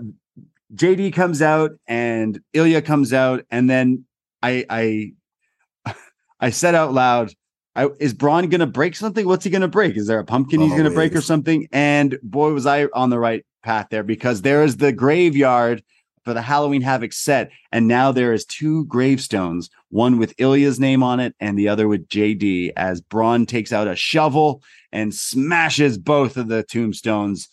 JD comes out and Ilja comes out, and then I I I said out loud, I, "Is Bron gonna break something? What's he gonna break? Is there a pumpkin he's gonna break or something?" And boy, was I on the right path there because there is the graveyard for the Halloween Havoc set, and now there is two gravestones, one with Ilja's name on it and the other with JD. As Bron takes out a shovel and smashes both of the tombstones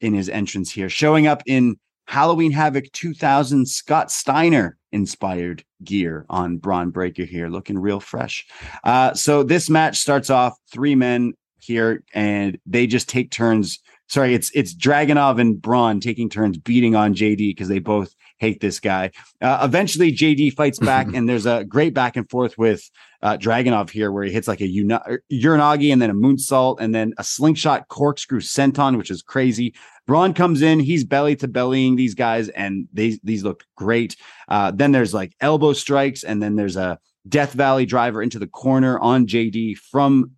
in his entrance here, showing up in Halloween Havoc 2000 Scott Steiner inspired gear on Bron Breakker here, looking real fresh. Uh, so this match starts off three men here, and they just take turns. Sorry, it's it's Dragunov and Bron taking turns beating on JD because they both hate this guy. Uh, eventually, JD fights back, and there's a great back and forth with uh, Dragunov here, where he hits like a uni- Uranage and then a moonsault, and then a slingshot corkscrew senton, which is crazy. Bron comes in, he's belly to bellying these guys, and they these look great. Uh, then there's like elbow strikes, and then there's a Death Valley driver into the corner on JD from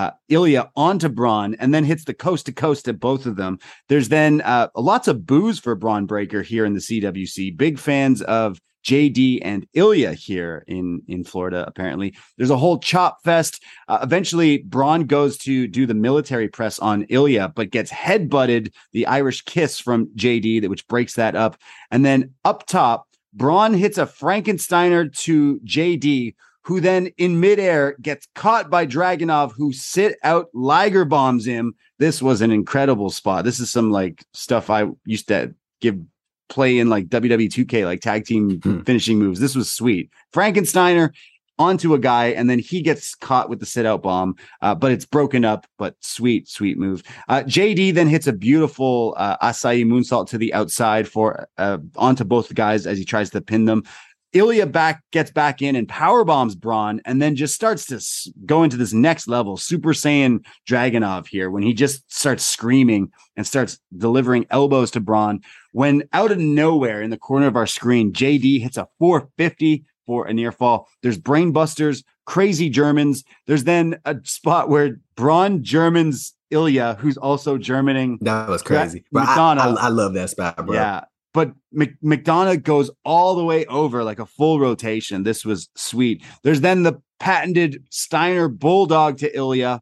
uh, Ilja onto Bron, and then hits the coast to coast at both of them. There's then uh, lots of booze for Bron Breakker here in the CWC. Big fans of JD and Ilja here in in Florida. Apparently, there's a whole chop fest. Uh, eventually, Bron goes to do the military press on Ilja, but gets headbutted. The Irish kiss from JD, that which breaks that up, and then up top, Bron hits a Frankensteiner to JD. Who then in midair gets caught by Dragunov, who sit out Liger bombs him. This was an incredible spot. This is some like stuff I used to give play in like WWE 2K, like tag team Hmm. finishing moves. This was sweet. Frankensteiner onto a guy, and then he gets caught with the sit out bomb, uh, but it's broken up. But sweet, sweet move. Uh, JD then hits a beautiful uh, Asai moonsault to the outside for uh, onto both guys as he tries to pin them. Ilja back gets back in and power bombs Bron, and then just starts to s- go into this next level. Super Saiyan Dragunov here when he just starts screaming and starts delivering elbows to Bron. When out of nowhere in the corner of our screen, JD hits a 450 for a near fall. There's brainbusters, crazy Germans. There's then a spot where Bron Germans Ilja, who's also Germaning. That was crazy. But I, I, I love that spot, bro. Yeah. But Mc- McDonagh goes all the way over like a full rotation. This was sweet. There's then the patented Steiner bulldog to Ilja.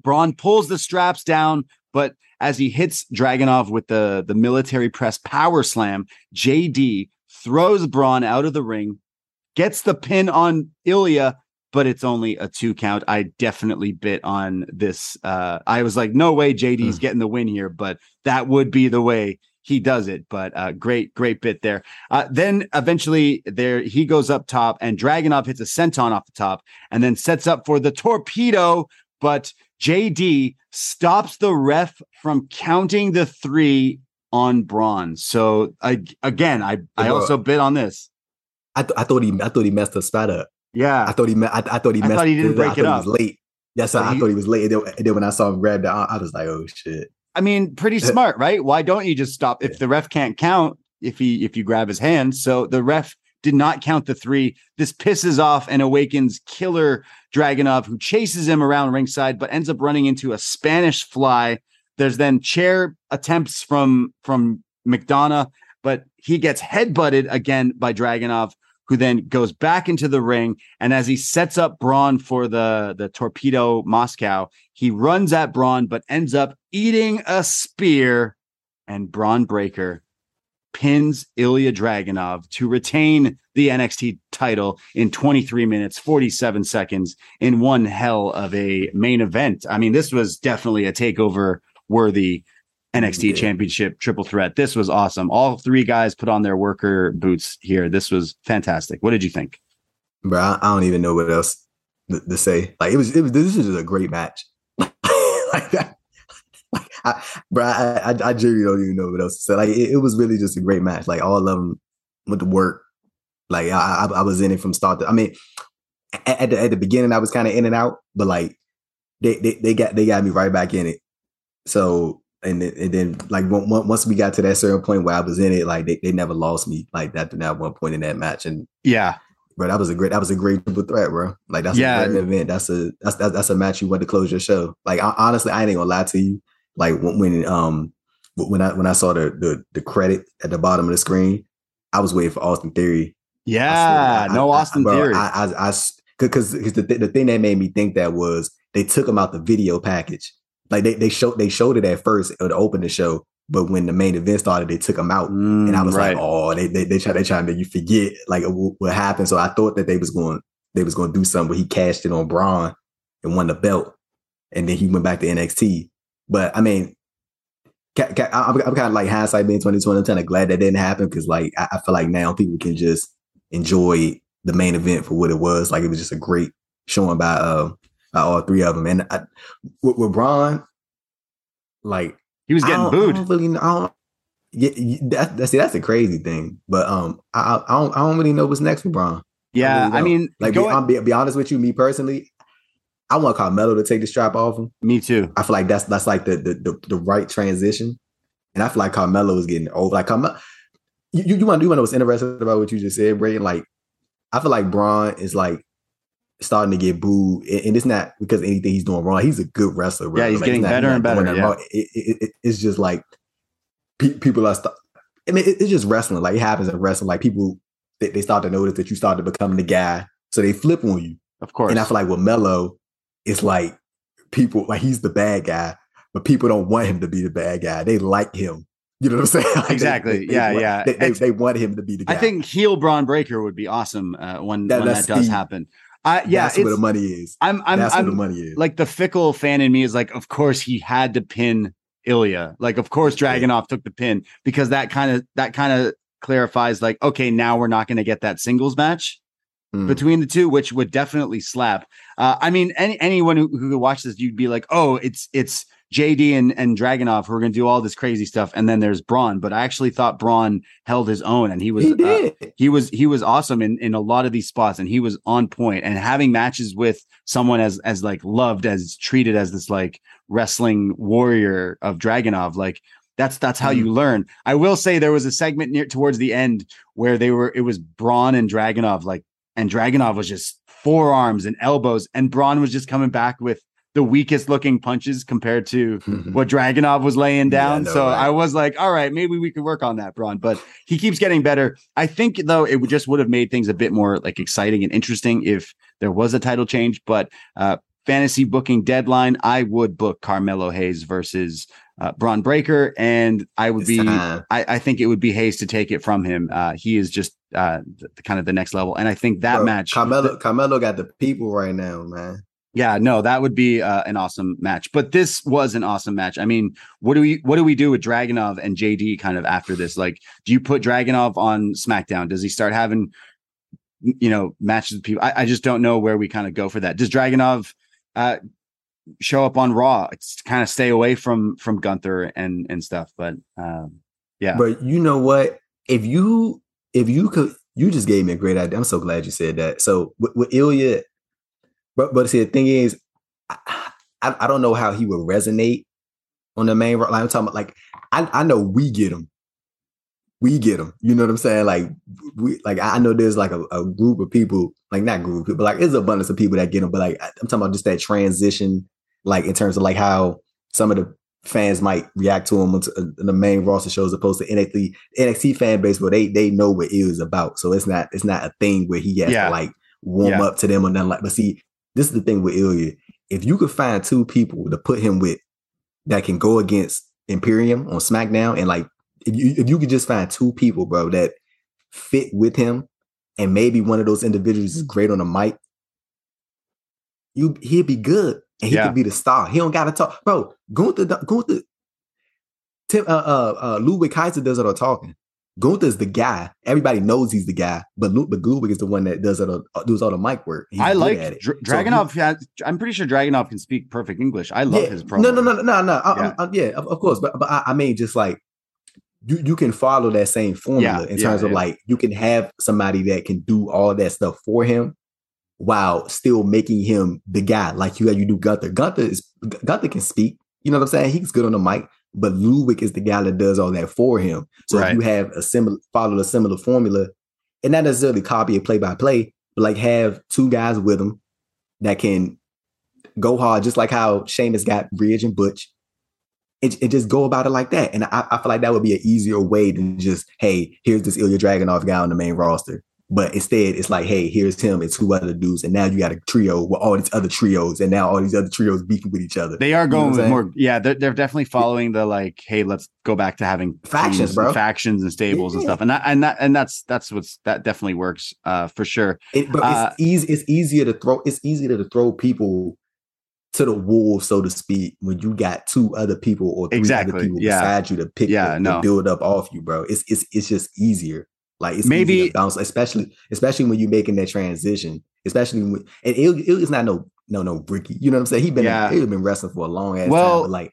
Bron pulls the straps down, but as he hits Dragunov with the, the military press power slam, JD throws Bron out of the ring, gets the pin on Ilja, but it's only a two count. I definitely bit on this. Uh, I was like, no way JD's getting the win here, but that would be the way he does it. But uh, great, great bit there. Uh, then eventually there he goes up top and Dragunov hits a senton off the top and then sets up for the torpedo. But JD stops the ref from counting the three on Bron. So I, again, I, I also bid on this. I, th- I thought he I thought he messed the spot up. Yeah. I thought he me- I, I thought he I messed thought he didn't I break it he was late. But I he- thought he was late. And then, and then when I saw him grab the arm, I was like, oh shit. I mean, pretty uh, smart, right? Why don't you just stop if the ref can't count if he if you grab his hand? So the ref did not count the three. This pisses off and awakens Killer Dragunov, who chases him around ringside, but ends up running into a Spanish fly. There's then chair attempts from from McDonagh, but he gets headbutted again by Dragunov, who then goes back into the ring. And as he sets up Bron for the the torpedo Moscow, he runs at Bron, but ends up eating a spear. And Bron Breakker pins Ilja Dragunov to retain the NXT title in 23 minutes, 47 seconds in one hell of a main event. I mean, this was definitely a takeover worthy NXT Yeah. championship triple threat. This was awesome. All three guys put on their worker boots here. This was fantastic. What did you think? Bro, I, don't even know what else to, say. Like it was, it was. This was just a great match. like that. I, bro, I, I, I genuinely don't even know what else to say. Like it, it was really just a great match. Like all of them went to work. Like I, I, I was in it from start to. I mean, at, at the at the beginning, I was kind of in and out, but like they, they they got they got me right back in it. So and then, and then like on- on- once we got to that certain point where I was in it, like they, they never lost me like that that one point in that match. And Yeah. bro, that was a great that was a great triple threat, bro. Like that's Yeah. a great event. That's a that's that's, that's a match you want to close your show. Like I, honestly, I ain't gonna lie to you. Like when, when um when I when I saw the, the the credit at the bottom of the screen, I was waiting for Austin Theory. Yeah. I- no I- Austin bro, Theory. I, I, I, because the, th- the thing that made me think that was they took him out the video package. Like they they showed they showed it at first to open the show, but when the main event started, they took him out, and I Mm, was right. like, oh, they they they try they trying to make you forget like what happened. So I thought that they was going they was going to do something, but he cashed it on Bron and won the belt, and then he went back to NXT. But I mean, I- I'm, I'm kind of like hindsight being 2020. I'm kind of glad that didn't happen because like I, I feel like now people can just enjoy the main event for what it was. Like it was just a great showing by uh by all three of them. And I, with, with Bron, like he was I getting don't- booed. I don't really know. I yeah, yeah, that's that's see, that's a crazy thing. But um, I I I don't, I don't really know what's next with Bron. yeah. really I mean, Like, be, I'll be, be honest with you, me personally, I want Carmelo to take the strap off him. me too. I feel like that's that's like the the the, the right transition, and I feel like Carmelo is getting over. Like Carmelo, you you, want to know what's interesting about what you just said, Braden? Like, I feel like Bron is like starting to get booed, and, and it's not because of anything he's doing wrong. He's a good wrestler. bro. Yeah, he's Like, getting not- better and better, yeah. It, it, it- it's just like pe- people are. St- I mean, it- it's just wrestling. Like it happens in wrestling. Like people they, they start to notice that you start to become the guy. So they flip on you. Of course. And I feel like with Melo, it's like people like he's the bad guy, but people don't want him to be the bad guy. They like him. You know what I'm saying? Like, exactly. They, they, yeah, want, yeah. They, they, they, want him to be the guy. I think heel Bron Breakker would be awesome uh, when That- when that does the- happen. I yeah, that's where the money is. I'm I'm that's I'm where the money is. like the fickle fan in me is like, of course he had to pin Ilja. Like, of course Dragunov took the pin because that kind of that kind of clarifies like, okay, now we're not going to get that singles match Mm. between the two, which would definitely slap. Uh, I mean, any anyone who, who could watch this, you'd be like, oh, it's it's JD and, and Dragunov who are going to do all this crazy stuff, and then there's Bron. But I actually thought Bron held his own, and he was he uh, he was he was awesome in in a lot of these spots and he was on point and having matches with someone as as like loved as treated as this like wrestling warrior of Dragunov like that's that's how you learn. I will say there was a segment near towards the end where they were it was Bron and Dragunov like and Dragunov was just forearms and elbows and Bron was just coming back with the weakest looking punches compared to what Dragunov was laying Yeah, I down. so? I was like, all right, maybe we could work on that, Bron. But he keeps getting better. I think though it would just would have made things a bit more like exciting and interesting if there was a title change. But uh fantasy booking deadline, I would book Carmelo Hayes versus uh, Bron Breakker, and I would be. I, I think it would be Hayes to take it from him. Uh, he is just uh, the, kind of the next level, and I think that Bro, match, Carmelo, Carmelo got the people right now, man. yeah, no, that would be uh, an awesome match. But this was an awesome match. I mean, what do we what do we do with Dragunov and JD kind of after this? Like, do you put Dragunov on SmackDown? Does he start having you know matches with people? I, I just don't know where we kind of go for that. Does Dragunov uh, show up on Raw? It's kind of stay away from from Gunther and and stuff. But um, yeah, But you know what? If you if you could, you just gave me a great idea. I'm so glad you said that. So with, with Ilja, but but see the thing is, I, I I don't know how he would resonate on the main. Like I'm talking about, like I I know we get him, we get him. You know what I'm saying? Like we like I know there's like a, a group of people, like not group people, like there's abundance of people that get him. But like I'm talking about just that transition, like in terms of like how some of the fans might react to him on uh, in the main roster shows opposed to NXT NXT fan base where they they know what is about. So it's not it's not a thing where he has Yeah. to like warm Yeah. up to them or nothing like. But see, this is the thing with Ilja. If you could find two people to put him with that can go against Imperium on SmackDown, and like if you if you could just find two people, bro, that fit with him, and maybe one of those individuals is great on the mic, you he'd be good, and he Yeah. could be the star. He don't gotta talk, bro. Gunther, Gunther, Tim, uh, uh, uh, Ludwig Kaiser does it all talking. Gunther's the guy. Everybody knows he's the guy, but but Ludwig is the one that does it. all- does all the mic work. He's I like at it. Dra- So has, I'm pretty sure Dragunov can speak perfect English. I love yeah. his promo. No, no, no, no, no. I, Yeah. yeah, I, yeah of, of course. But but I, I mean, just like you, you can follow that same formula Yeah, in terms of like you can have somebody that can do all that stuff for him while still making him the guy. Like you, had you do Gunther. Gunther is Gunther can speak. You know what I'm saying? He's good on the mic. But Ludwig is the guy that does all that for him. So Right. if you have a similar follow a similar formula, and not necessarily copy it play by play, but like have two guys with him that can go hard, just like how Sheamus got Ridge and Butch, and, and just go about it like that. And I, I feel like that would be an easier way than just, hey, here's this Ilja Dragunov guy on the main roster. But instead, it's like, hey, here's him and two other dudes, and now you got a trio with all these other trios, and now all these other trios beefing with each other. They are You know going with more. Yeah, they're, they're definitely following the like, hey, let's go back to having Factions, teams and bro. factions and stables and stuff. And that and that and that's that's what's that definitely works uh for sure. It, but Uh, it's easy. It's easier to throw. It's easier to throw people to the wolves, so to speak, when you got two other people or three Exactly, other people yeah. beside you to pick, Yeah, to, no. to build up off you, bro. It's it's it's just easier. Like it's Maybe- bounce, especially especially when you're making that transition. Especially when and it, it's not no no no bricky. You know what I'm saying? He been Yeah. he been wrestling for a long ass Well, time, but like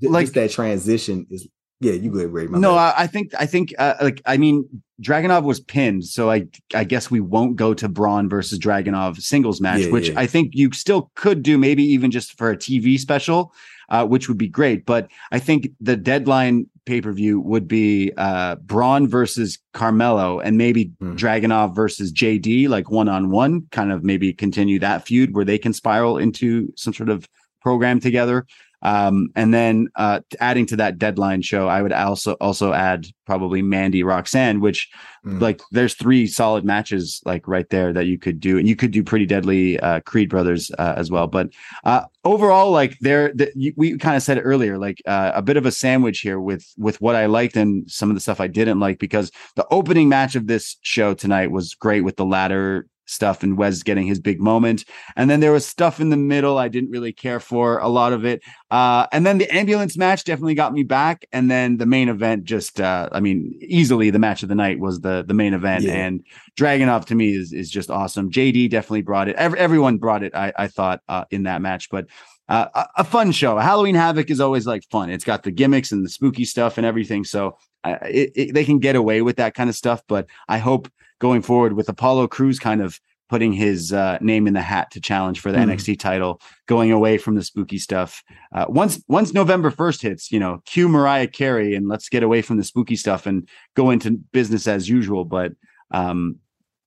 ju- like- just that transition is yeah. You good, Ray? My no. I, I think I think uh, like I mean Dragunov was pinned, so I I guess we won't go to Bron versus Dragunov singles match, Yeah, which yeah. I think you still could do, maybe even just for a TV special, uh, which would be great. But I think the deadline pay per view would be uh, Bron versus Carmelo, and maybe Hmm. Dragunov versus JD, like one on one, kind of maybe continue that feud where they can spiral into some sort of program together. Um, and then uh, adding to that deadline show, I would also also add probably Mandy Roxanne, which Mm. like there's three solid matches like right there that you could do, and you could do pretty deadly uh, Creed brothers uh, as well. But uh, overall, like there, the, you, we kind of said it earlier, like uh, a bit of a sandwich here with with what I liked and some of the stuff I didn't like because the opening match of this show tonight was great with the ladder stuff and Wes getting his big moment. And then there was stuff in the middle I didn't really care for a lot of it. Uh, and then the ambulance match definitely got me back. And then the main event just, uh, I mean, easily the match of the night was the the main event. Yeah. And Dragunov to me is is just awesome. JD definitely brought it. Every, everyone brought it. I, I thought uh, in that match, but. Uh, a, a fun show. Halloween Havoc is always like fun. It's got the gimmicks and the spooky stuff and everything. So uh, it, it, they can get away with that kind of stuff. But I hope going forward with Apollo Crews kind of putting his uh, name in the hat to challenge for the Hmm. NXT title, going away from the spooky stuff. Uh, once once November first hits, you know, cue Mariah Carey and let's get away from the spooky stuff and go into business as usual. But um,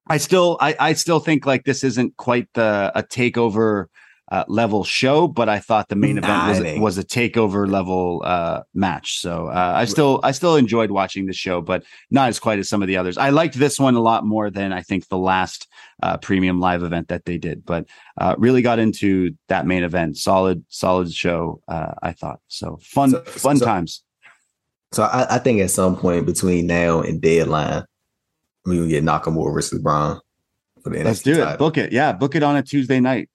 I still I, I still think like this isn't quite the a takeover uh, level show, but I thought the main Nah, event was was a takeover level uh, match. So uh, I still I still enjoyed watching the show, but not as quite as some of the others. I liked this one a lot more than I think the last uh, premium live event that they did, but uh, really got into that main event. Solid, solid show. Uh, I thought so. Fun, So- fun so- times. So I, I think at some point between now and deadline, we will get Nakamura versus Bron for the Let's NXT do it. title. Book it. Yeah, book it on a Tuesday night.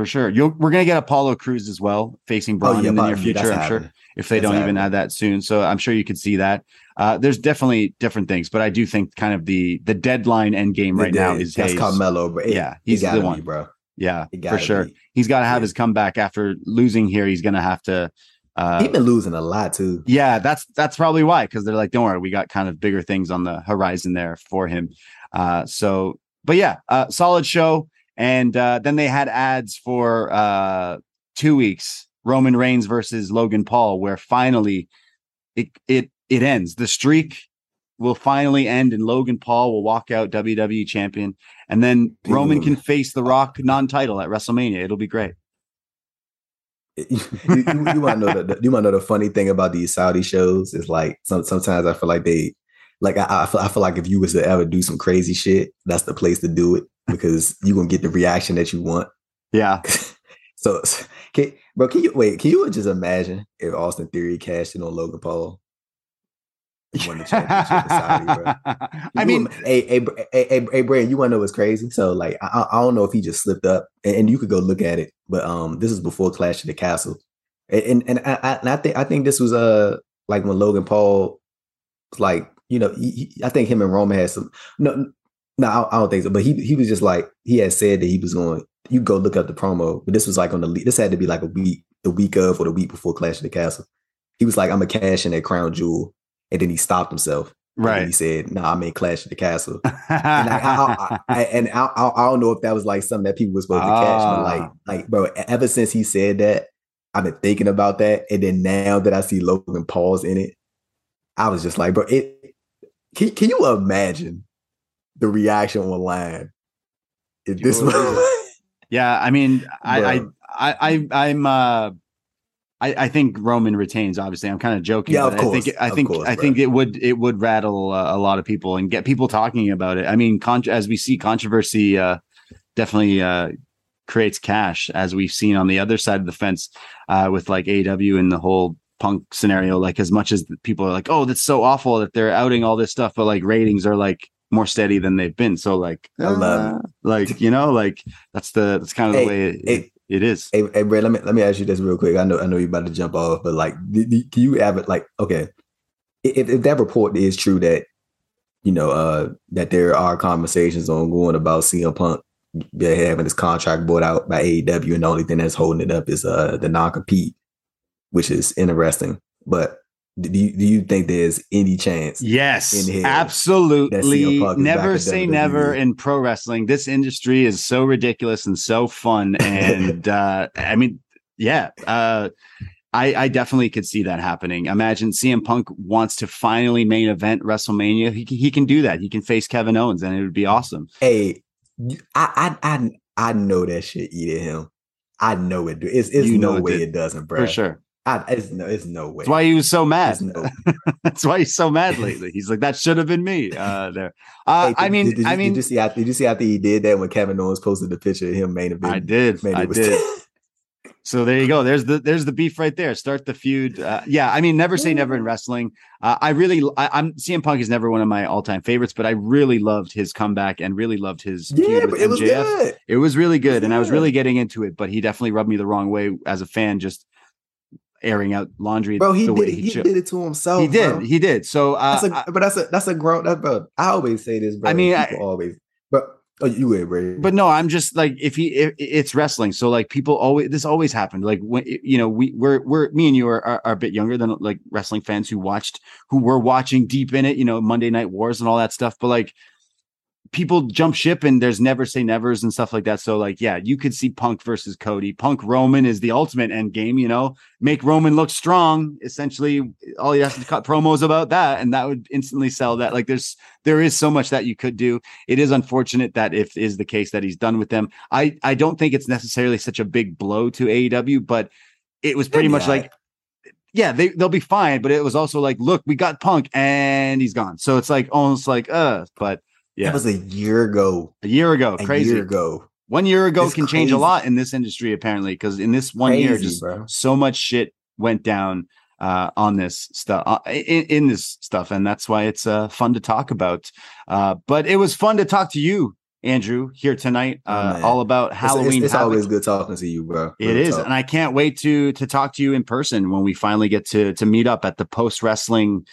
For sure. You'll, we're gonna get Apollo Crews as well, facing Bron in the near future. I'm sure if they That's don't even add that soon. So I'm sure you could see that. Uh, there's definitely different things, but I do think kind of the the deadline end game right now is that's Hayes. Carmelo, bro. It- Yeah, he's the gotta be, one. bro. Yeah, for sure. be. He's got to have Yeah. his comeback after losing here. He's gonna have to. Uh, He's been losing a lot too. yeah, that's that's probably why because they're like, don't worry, we got kind of bigger things on the horizon there for him. Uh, so, but yeah, uh, solid show. And uh, then they had ads for uh, two weeks: Roman Reigns versus Logan Paul, where finally it it it ends. The streak will finally end, and Logan Paul will walk out WWE champion, and then Roman can face The Rock non-title at WrestleMania. It'll be great. you, you, you want to know the, you to know the funny thing about these Saudi shows is like some, sometimes I feel like they like I, I feel I feel like if you was to ever do some crazy shit, that's the place to do it because you're gonna get the reaction that you want. Yeah. So, can, bro, can you wait? Can you just imagine if Austin Theory cashed in on Logan Paul? Won the championship Saudi, bro. I mean, hey, hey, hey, hey, hey, Brad, you want to know what's crazy? So, like, I, I don't know if he just slipped up, and, and you could go look at it, but um, this is before Clash of the Castle, and and, and I, I, I think I think this was uh like when Logan Paul was like, you know, he- I think him and Roman had some no, no, I, I don't think so, but he he was just like he had said that he was going. You go look up the promo, but this was like on the this had to be like a week, the week of or the week before Clash of the Castle. He was like, I'm a cash in that crown jewel, and then he stopped himself. Right. And he said, "No, nah, I made Clash of the Castle." and I, I, I, and I, I, don't know if that was like something that people were supposed to catch, but like, Ah. like, bro, ever since he said that, I've been thinking about that, and then now that I see Logan Paul's in it, I was just like, bro, it. Can, can you imagine the reaction online if this was? Yeah, I mean, I, I, I, I, I'm, uh, I, I think Roman retains. Obviously, I'm kind of joking. Yeah, of but I think, I think, course, I bro. think it would, it would rattle uh, a lot of people and get people talking about it. I mean, con- as we see, controversy uh, definitely uh, creates cash, as we've seen on the other side of the fence uh, with like AW and the whole punk scenario. Like, as much as people are like, "Oh, that's so awful that they're outing all this stuff," but like ratings are like more steady than they've been. So, like, I love uh, like you know, like that's the that's kind of Hey, the way it, hey, it is. Hey, hey, Brad, let me let me ask you this real quick. I know I know you're about to jump off, but like, do- do- can you have it like okay? If, if that report is true that you know uh that there are conversations ongoing about CM Punk having his contract bought out by AEW, and the only thing that's holding it up is uh the non compete, which is interesting. But do you do you think there's any chance? Yes, in absolutely. that CM Punk is back Never say never in pro wrestling. This industry is so ridiculous and so fun. And uh, I mean, yeah, uh, I, I definitely could see that happening. Imagine CM Punk wants to finally main event WrestleMania. He can, he can do that. He can face Kevin Owens, and it would be awesome. Hey, I I I I know that shit eating him. I know it. It's, it's You no it way did. it doesn't, bro. for sure. I, it's no, it's no way. That's why he was so mad. No- That's why he's so mad lately. He's like, that should have been me. Uh, there. Uh, Hey, I did- mean, did, did I mean, did you see? After, did you see after he did that when Kevin Owens posted the picture of him main event? I did. I did. So there you go. There's the there's the beef right there. Start the feud. Uh, yeah, I mean, never say never in wrestling. Uh, I really, I, I'm CM Punk is never one of my all time favorites, but I really loved his comeback and really loved his yeah, feud but with it was good. It was really good, and I was really getting into it. But he definitely rubbed me the wrong way as a fan, just airing out laundry. Bro, he the did it. He did it to himself. He did. bro. He did. So uh, That's a, but that's a that's a grown. That's bro. I always say this, bro. I mean, I- people always. But oh, you would, bro. but no i'm just like if he if, it's wrestling so like people always this always happened like when you know we we're we're me and you are, are, are a bit younger than like wrestling fans who watched who were watching deep in it you know monday night wars and all that stuff but like people jump ship and there's never say nevers and stuff like that so like yeah you could see punk versus cody punk roman is the ultimate end game you know make roman look strong essentially all he has to cut promos about that and that would instantly sell that like there's there is so much that you could do it is unfortunate that if is the case that he's done with them. I I don't think it's necessarily such a big blow to AEW, but it was pretty much like, yeah, they they'll be fine. But it was also like, look, we got Punk and he's gone. So it's like almost like, uh, but yeah, That was a year ago. a year ago, A crazy. year ago. One year ago It's can change a lot in this industry apparently because in this one year, just bro. so much shit went down uh, on this stuff uh, in, in this stuff, and that's why it's uh, fun to talk about. Uh, but it was fun to talk to you, Andrew, here tonight, Oh, uh, all about Halloween. It's, it's Havoc. always good talking to you, bro. It Real is, talk. and I can't wait to to talk to you in person when we finally get to to meet up at the post wrestling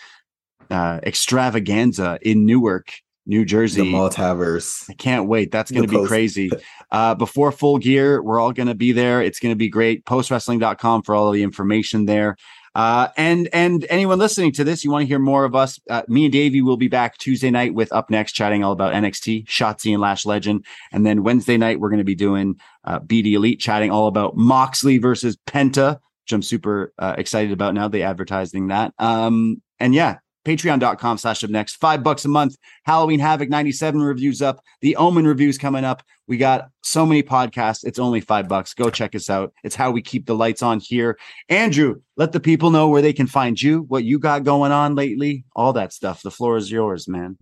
uh, extravaganza in Newark, New the Jersey. multiverse. I can't wait. That's going to be post- crazy. Uh, before full gear, we're all going to be there. It's going to be great. Postwrestling.com for all the information there. Uh, and and anyone listening to this, you want to hear more of us? Uh, me and Davey will be back Tuesday night with up next, chatting all about NXT, Shotzi, and Lash Legend. And then Wednesday night, we're going to be doing uh, BD Elite, chatting all about Moxley versus Penta, which I'm super uh, excited about now. They advertising that. Um, and yeah, patreon.com slash up next, five bucks a month. Halloween Havoc 97 reviews up. The Omen reviews coming up. We got so many podcasts. It's only five bucks. Go check us out. It's how we keep the lights on here. Andrew, let the people know where they can find you, what you got going on lately, all that stuff. The floor is yours, man.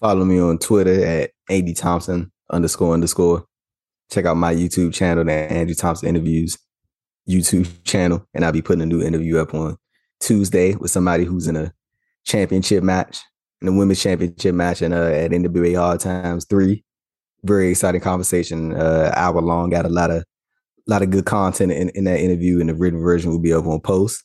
Follow me on Twitter at AD Thompson underscore underscore. Check out my YouTube channel, the Andrew Thompson Interviews YouTube channel, and I'll be putting a new interview up on Tuesday with somebody who's in a championship match, in the women's championship match, and uh, at NWA Hard Times Three. Very exciting conversation, uh, hour long. Got a lot of a lot of good content in, in that interview, and the written version will be up on post.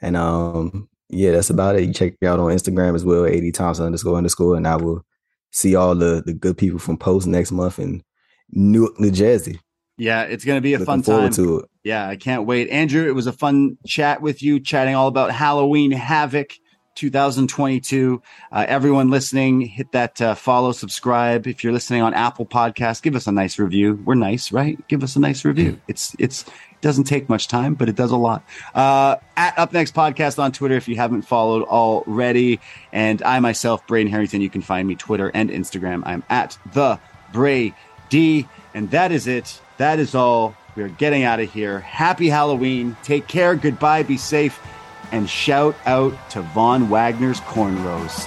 And um, yeah, that's about it. You check me out on Instagram as well, AD Thompson underscore underscore, and I will see all the the good people from Post next month in Newark, New Jersey. Yeah, it's going to be a Looking fun time. to it. Yeah, I can't wait. Andrew, it was a fun chat with you, chatting all about Halloween Havoc 2022. Uh, everyone listening, hit that uh, follow, subscribe. If you're listening on Apple Podcast, give us a nice review. We're nice, right? Give us a nice review. It's it's it doesn't take much time, but it does a lot. Uh, at Up Next Podcast on Twitter if you haven't followed already. And I myself, Braden Herrington, you can find me Twitter and Instagram. I'm at the Bray D. And that is it. That is all. We are getting out of here. Happy Halloween. Take care. Goodbye. Be safe. And shout out to Von Wagner's cornrows.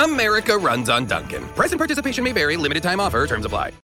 America runs on Dunkin. Present participation may vary, limited time offer, terms apply.